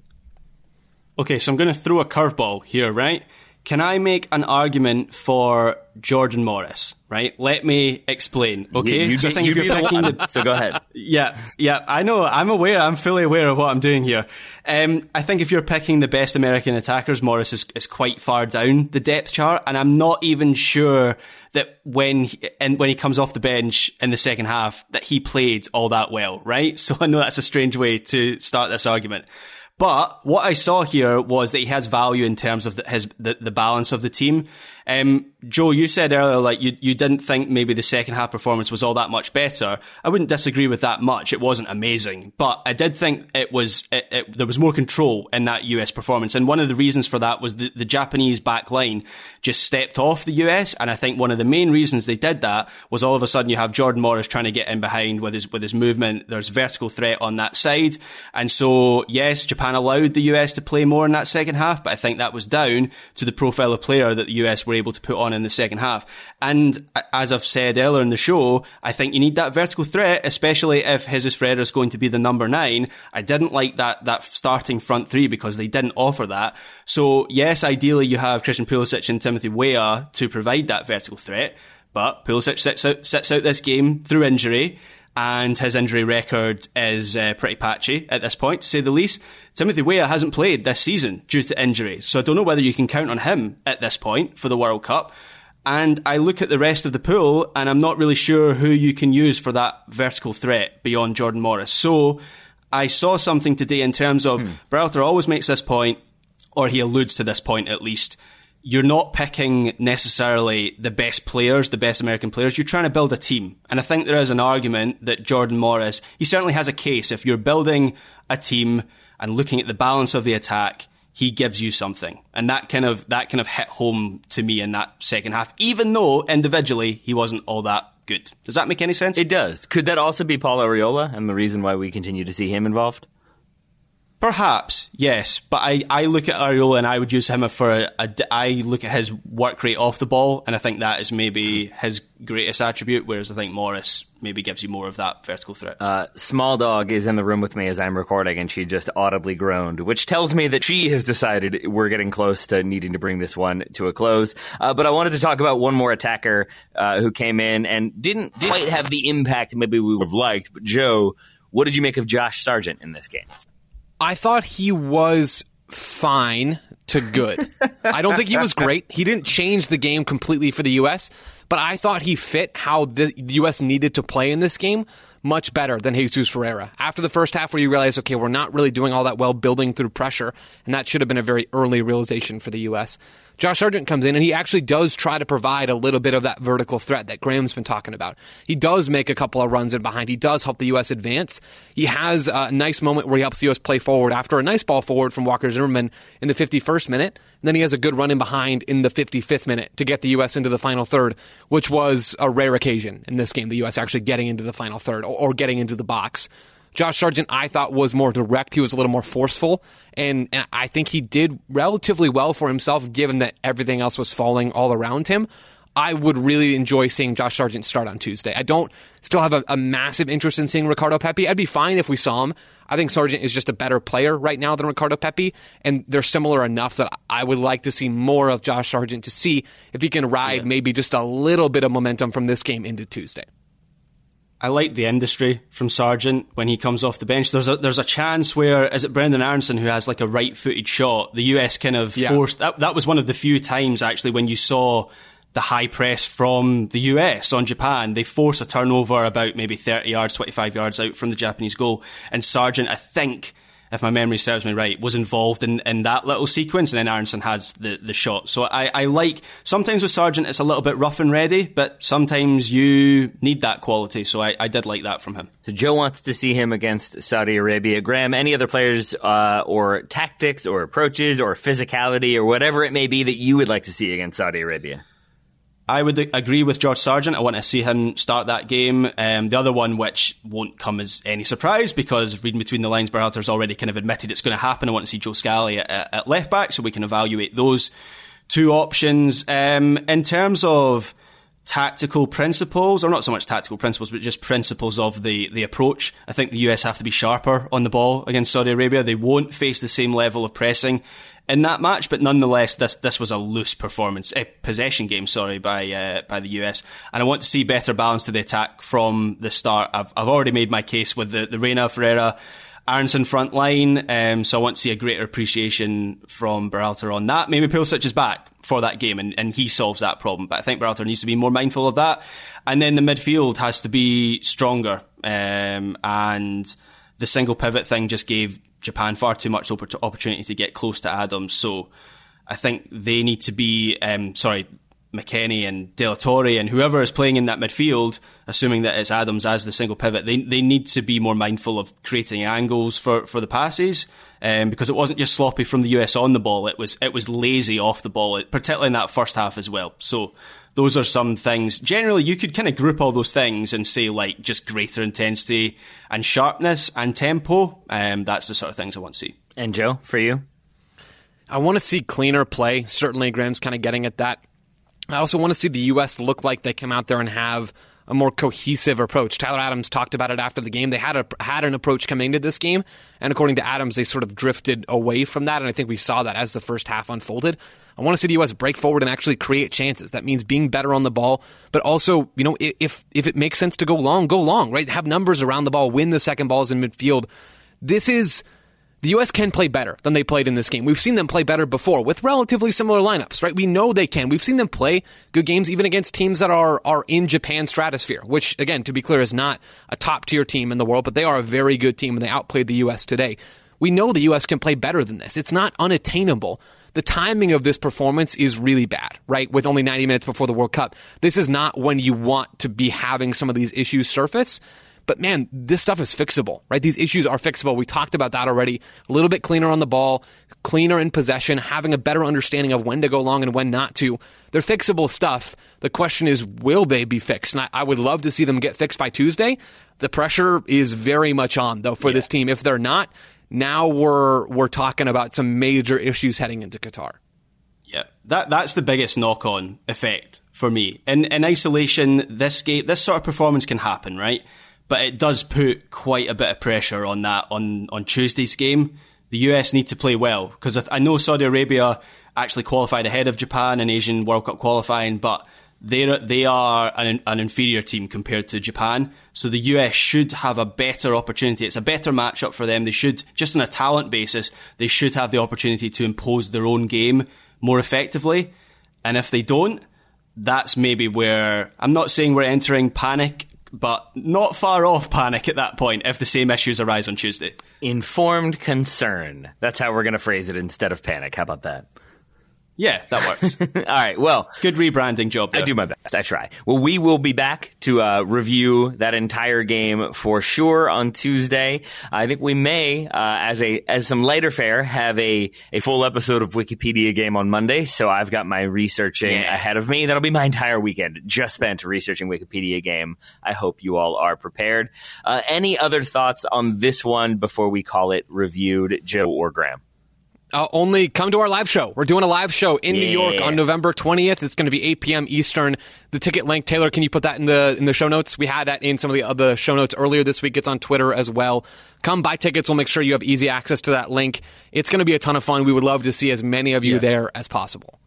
Okay, so I'm going to throw a curveball here, right? Can I make an argument for Jordan Morris? Right? Let me explain. Okay, You, so I think if you're picking the So go ahead. *laughs* yeah, yeah, I know. I'm aware. I'm fully aware of what I'm doing here. Um, I think if you're picking the best American attackers, Morris is, is quite far down the depth chart, and I'm not even sure that when he, and when he comes off the bench in the second half that he played all that well. Right? *laughs* So I know that's a strange way to start this argument. But what I saw here was that he has value in terms of the, his the, the balance of the team. Um, Joe, you said earlier like you you didn't think maybe the second half performance was all that much better. I wouldn't disagree with that much. It wasn't amazing, but I did think it was it, it, there was more control in that US performance. And one of the reasons for that was the, the Japanese back line just stepped off the US. And I think one of the main reasons they did that was all of a sudden you have Jordan Morris trying to get in behind with his with his movement. There's vertical threat on that side, and so yes, Japan allowed the US to play more in that second half, but I think that was down to the profile of player that the US were able to put on in the second half. And as I've said earlier in the show, I think you need that vertical threat, especially if Jesus Ferreira is going to be the number nine. I didn't like that that starting front three because they didn't offer that. So yes, ideally you have Christian Pulisic and Timothy Weah to provide that vertical threat, but Pulisic sits out sits out this game through injury and his injury record is uh, pretty patchy at this point, to say the least. Timothy Weah hasn't played this season due to injury, so I don't know whether you can count on him at this point for the World Cup. And I look at the rest of the pool, and I'm not really sure who you can use for that vertical threat beyond Jordan Morris. So I saw something today in terms of Berhalter always makes this point, or he alludes to this point at least. You're not picking necessarily the best players, the best American players. You're trying to build a team. And I think there is an argument that Jordan Morris, he certainly has a case. If you're building a team and looking at the balance of the attack, he gives you something. And that kind of, that kind of hit home to me in that second half, even though individually he wasn't all that good. Does that make any sense? It does. Could that also be Paul Arriola and the reason why we continue to see him involved? Perhaps, yes, but I, I look at Arriola and I would use him for a, a, I look at his work rate off the ball and I think that is maybe his greatest attribute, whereas I think Morris maybe gives you more of that vertical threat. Uh, Small Dog is in the room with me as I'm recording, and she just audibly groaned, which tells me that she has decided we're getting close to needing to bring this one to a close. Uh, but I wanted to talk about one more attacker uh, who came in and didn't, didn't quite have the impact maybe we would have liked. But Joe, what did you make of Josh Sargent in this game? I thought he was fine to good. I don't think he was great. He didn't change the game completely for the U.S., but I thought he fit how the U.S. needed to play in this game much better than Jesus Ferreira. After the first half, where you realize, okay, we're not really doing all that well building through pressure, and that should have been a very early realization for the U.S. Josh Sargent comes in and he actually does try to provide a little bit of that vertical threat that Graham's been talking about. He does make a couple of runs in behind. He does help the U.S. advance. He has a nice moment where he helps the U.S. play forward after a nice ball forward from Walker Zimmerman in the 51st minute. And then he has a good run in behind in the 55th minute to get the U.S. into the final third, which was a rare occasion in this game, the U.S. actually getting into the final third or, or getting into the box. Josh Sargent, I thought, was more direct. He was a little more forceful. And, and, I think he did relatively well for himself, given that everything else was falling all around him. I would really enjoy seeing Josh Sargent start on Tuesday. I don't still have a, a massive interest in seeing Ricardo Pepi. I'd be fine if we saw him. I think Sargent is just a better player right now than Ricardo Pepi, and they're similar enough that I would like to see more of Josh Sargent to see if he can ride yeah. maybe just a little bit of momentum from this game into Tuesday. I like the industry from Sargent when he comes off the bench. There's a there's a chance where is it Brenden Aaronson who has like a right footed shot. The US kind of yeah. forced that that was one of the few times actually when you saw the high press from the US on Japan. They force a turnover about maybe 30 yards, 25 yards out from the Japanese goal. And Sargent, I think, if my memory serves me right, was involved in, in that little sequence, and then Aaronson has the, the shot. So I, I like sometimes with Sargent it's a little bit rough and ready, but sometimes you need that quality. So I, I did like that from him. So Joe wants to see him against Saudi Arabia. Graham, any other players uh, or tactics or approaches or physicality or whatever it may be that you would like to see against Saudi Arabia? I would agree with George Sargent. I want to see him start that game. Um, the other one, which won't come as any surprise because reading between the lines, Berhalter's already kind of admitted it's going to happen. I want to see Joe Scally at, at left back so we can evaluate those two options. Um, in terms of tactical principles, or not so much tactical principles, but just principles of the, the approach. I think the US have to be sharper on the ball against Saudi Arabia. They won't face the same level of pressing in that match, but nonetheless, this this was a loose performance, a possession game, sorry, by uh, by the US, and I want to see better balance to the attack from the start. I've I've already made my case with the the Reyna Ferreira. Aaronson front line, um, so I want to see a greater appreciation from Berhalter on that. Maybe Pulisic is back for that game and, and he solves that problem, but I think Berhalter needs to be more mindful of that. And then the midfield has to be stronger, um, and the single pivot thing just gave Japan far too much opportunity to get close to Adams. So I think they need to be, um, sorry, McKennie and De La Torre and whoever is playing in that midfield, assuming that it's Adams as the single pivot, they they need to be more mindful of creating angles for, for the passes, um, because it wasn't just sloppy from the US on the ball; it was it was lazy off the ball, particularly in that first half as well. So those are some things. Generally, you could kind of group all those things and say like just greater intensity and sharpness and tempo. Um, that's the sort of things I want to see. And Joe, for you, I want to see cleaner play. Certainly, Graham's kind of getting at that. I also want to see the U.S. look like they come out there and have a more cohesive approach. Tyler Adams talked about it after the game. They had a had an approach coming into this game, and according to Adams, they sort of drifted away from that. And I think we saw that as the first half unfolded. I want to see the U.S. break forward and actually create chances. That means being better on the ball, but also, you know, if if it makes sense to go long, go long. Right, have numbers around the ball, win the second balls in midfield. This is the U.S. can play better than they played in this game. We've seen them play better before with relatively similar lineups, right? We know they can. We've seen them play good games even against teams that are, are in Japan's stratosphere, which, again, to be clear, is not a top tier team in the world, but they are a very good team and they outplayed the U.S. today. We know the U.S. can play better than this. It's not unattainable the timing of this performance is really bad, right? With only 90 minutes before the World Cup. This is not when you want to be having some of these issues surface. But man, this stuff is fixable, right? These issues are fixable. We talked about that already. A little bit cleaner on the ball, cleaner in possession, having a better understanding of when to go long and when not to. They're fixable stuff. The question is, will they be fixed? And I, I would love to see them get fixed by Tuesday. The pressure is very much on, though, for yeah. this team. If they're not, now we're we're talking about some major issues heading into Qatar. Yeah, that that's the biggest knock on effect for me. In in isolation, this game, this sort of performance can happen, right? But it does put quite a bit of pressure on that on on Tuesday's game. The US need to play well because I, I know Saudi Arabia actually qualified ahead of Japan in Asian World Cup qualifying, but they they are an, an inferior team compared to Japan. So the US should have a better opportunity. It's a better matchup for them. They should, just on a talent basis, they should have the opportunity to impose their own game more effectively. And if they don't, that's maybe where I'm not saying we're entering panic, but not far off panic at that point if the same issues arise on Tuesday. Informed concern. That's how we're going to phrase it instead of panic. How about that? Yeah, that works. *laughs* All right. Well, good rebranding job. There. I do my best. I try. Well, we will be back to uh, review that entire game for sure on Tuesday. I think we may, uh, as a as some lighter fare, have a a full episode of Wikipedia game on Monday. So I've got my researching yeah. ahead of me. That'll be my entire weekend just spent researching Wikipedia game. I hope you all are prepared. Uh, any other thoughts on this one before we call it reviewed, Joe or Graham? Uh, only come to our live show. We're doing a live show in yeah. New York on November 20th. It's going to be 8 p.m. Eastern. The ticket link, Taylor, can you put that in the in the show notes? We had that in some of the other show notes earlier this week. It's on Twitter as well. Come buy tickets. We'll make sure you have easy access to that link. It's going to be a ton of fun. We would love to see as many of you yeah. there as possible.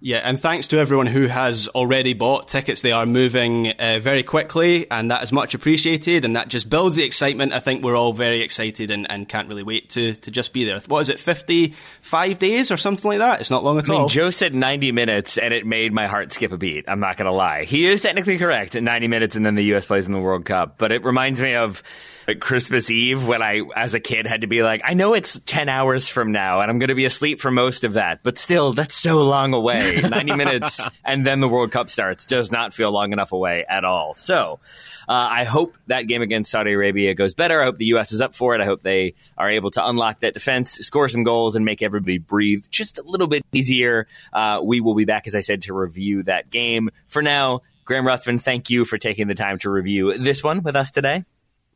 Yeah, and thanks to everyone who has already bought tickets. They are moving uh, very quickly, and that is much appreciated. And that just builds the excitement. I think we're all very excited and, and can't really wait to, to just be there. What is it, 55 days or something like that? It's not long at I mean, all. Joe said 90 minutes, and it made my heart skip a beat. I'm not going to lie. He is technically correct 90 minutes, and then the U.S. plays in the World Cup. But it reminds me of *laughs* Christmas Eve when I, as a kid, had to be like, I know it's 10 hours from now, and I'm going to be asleep for most of that. But still, that's so long away. *laughs* 90 minutes, and then the World Cup starts does not feel long enough away at all. So, uh, I hope that game against Saudi Arabia goes better. I hope the U.S. is up for it. I hope they are able to unlock that defense, score some goals, and make everybody breathe just a little bit easier. Uh, we will be back, as I said, to review that game. For now, Graham Ruthven, thank you for taking the time to review this one with us today.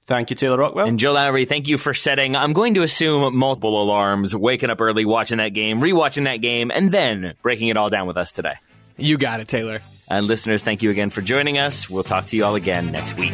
Thank you, Taylor Rockwell. And Joe Lowery, thank you for setting, I'm going to assume, multiple alarms, waking up early, watching that game, rewatching that game, and then breaking it all down with us today. You got it, Taylor. And listeners, thank you again for joining us. We'll talk to you all again next week.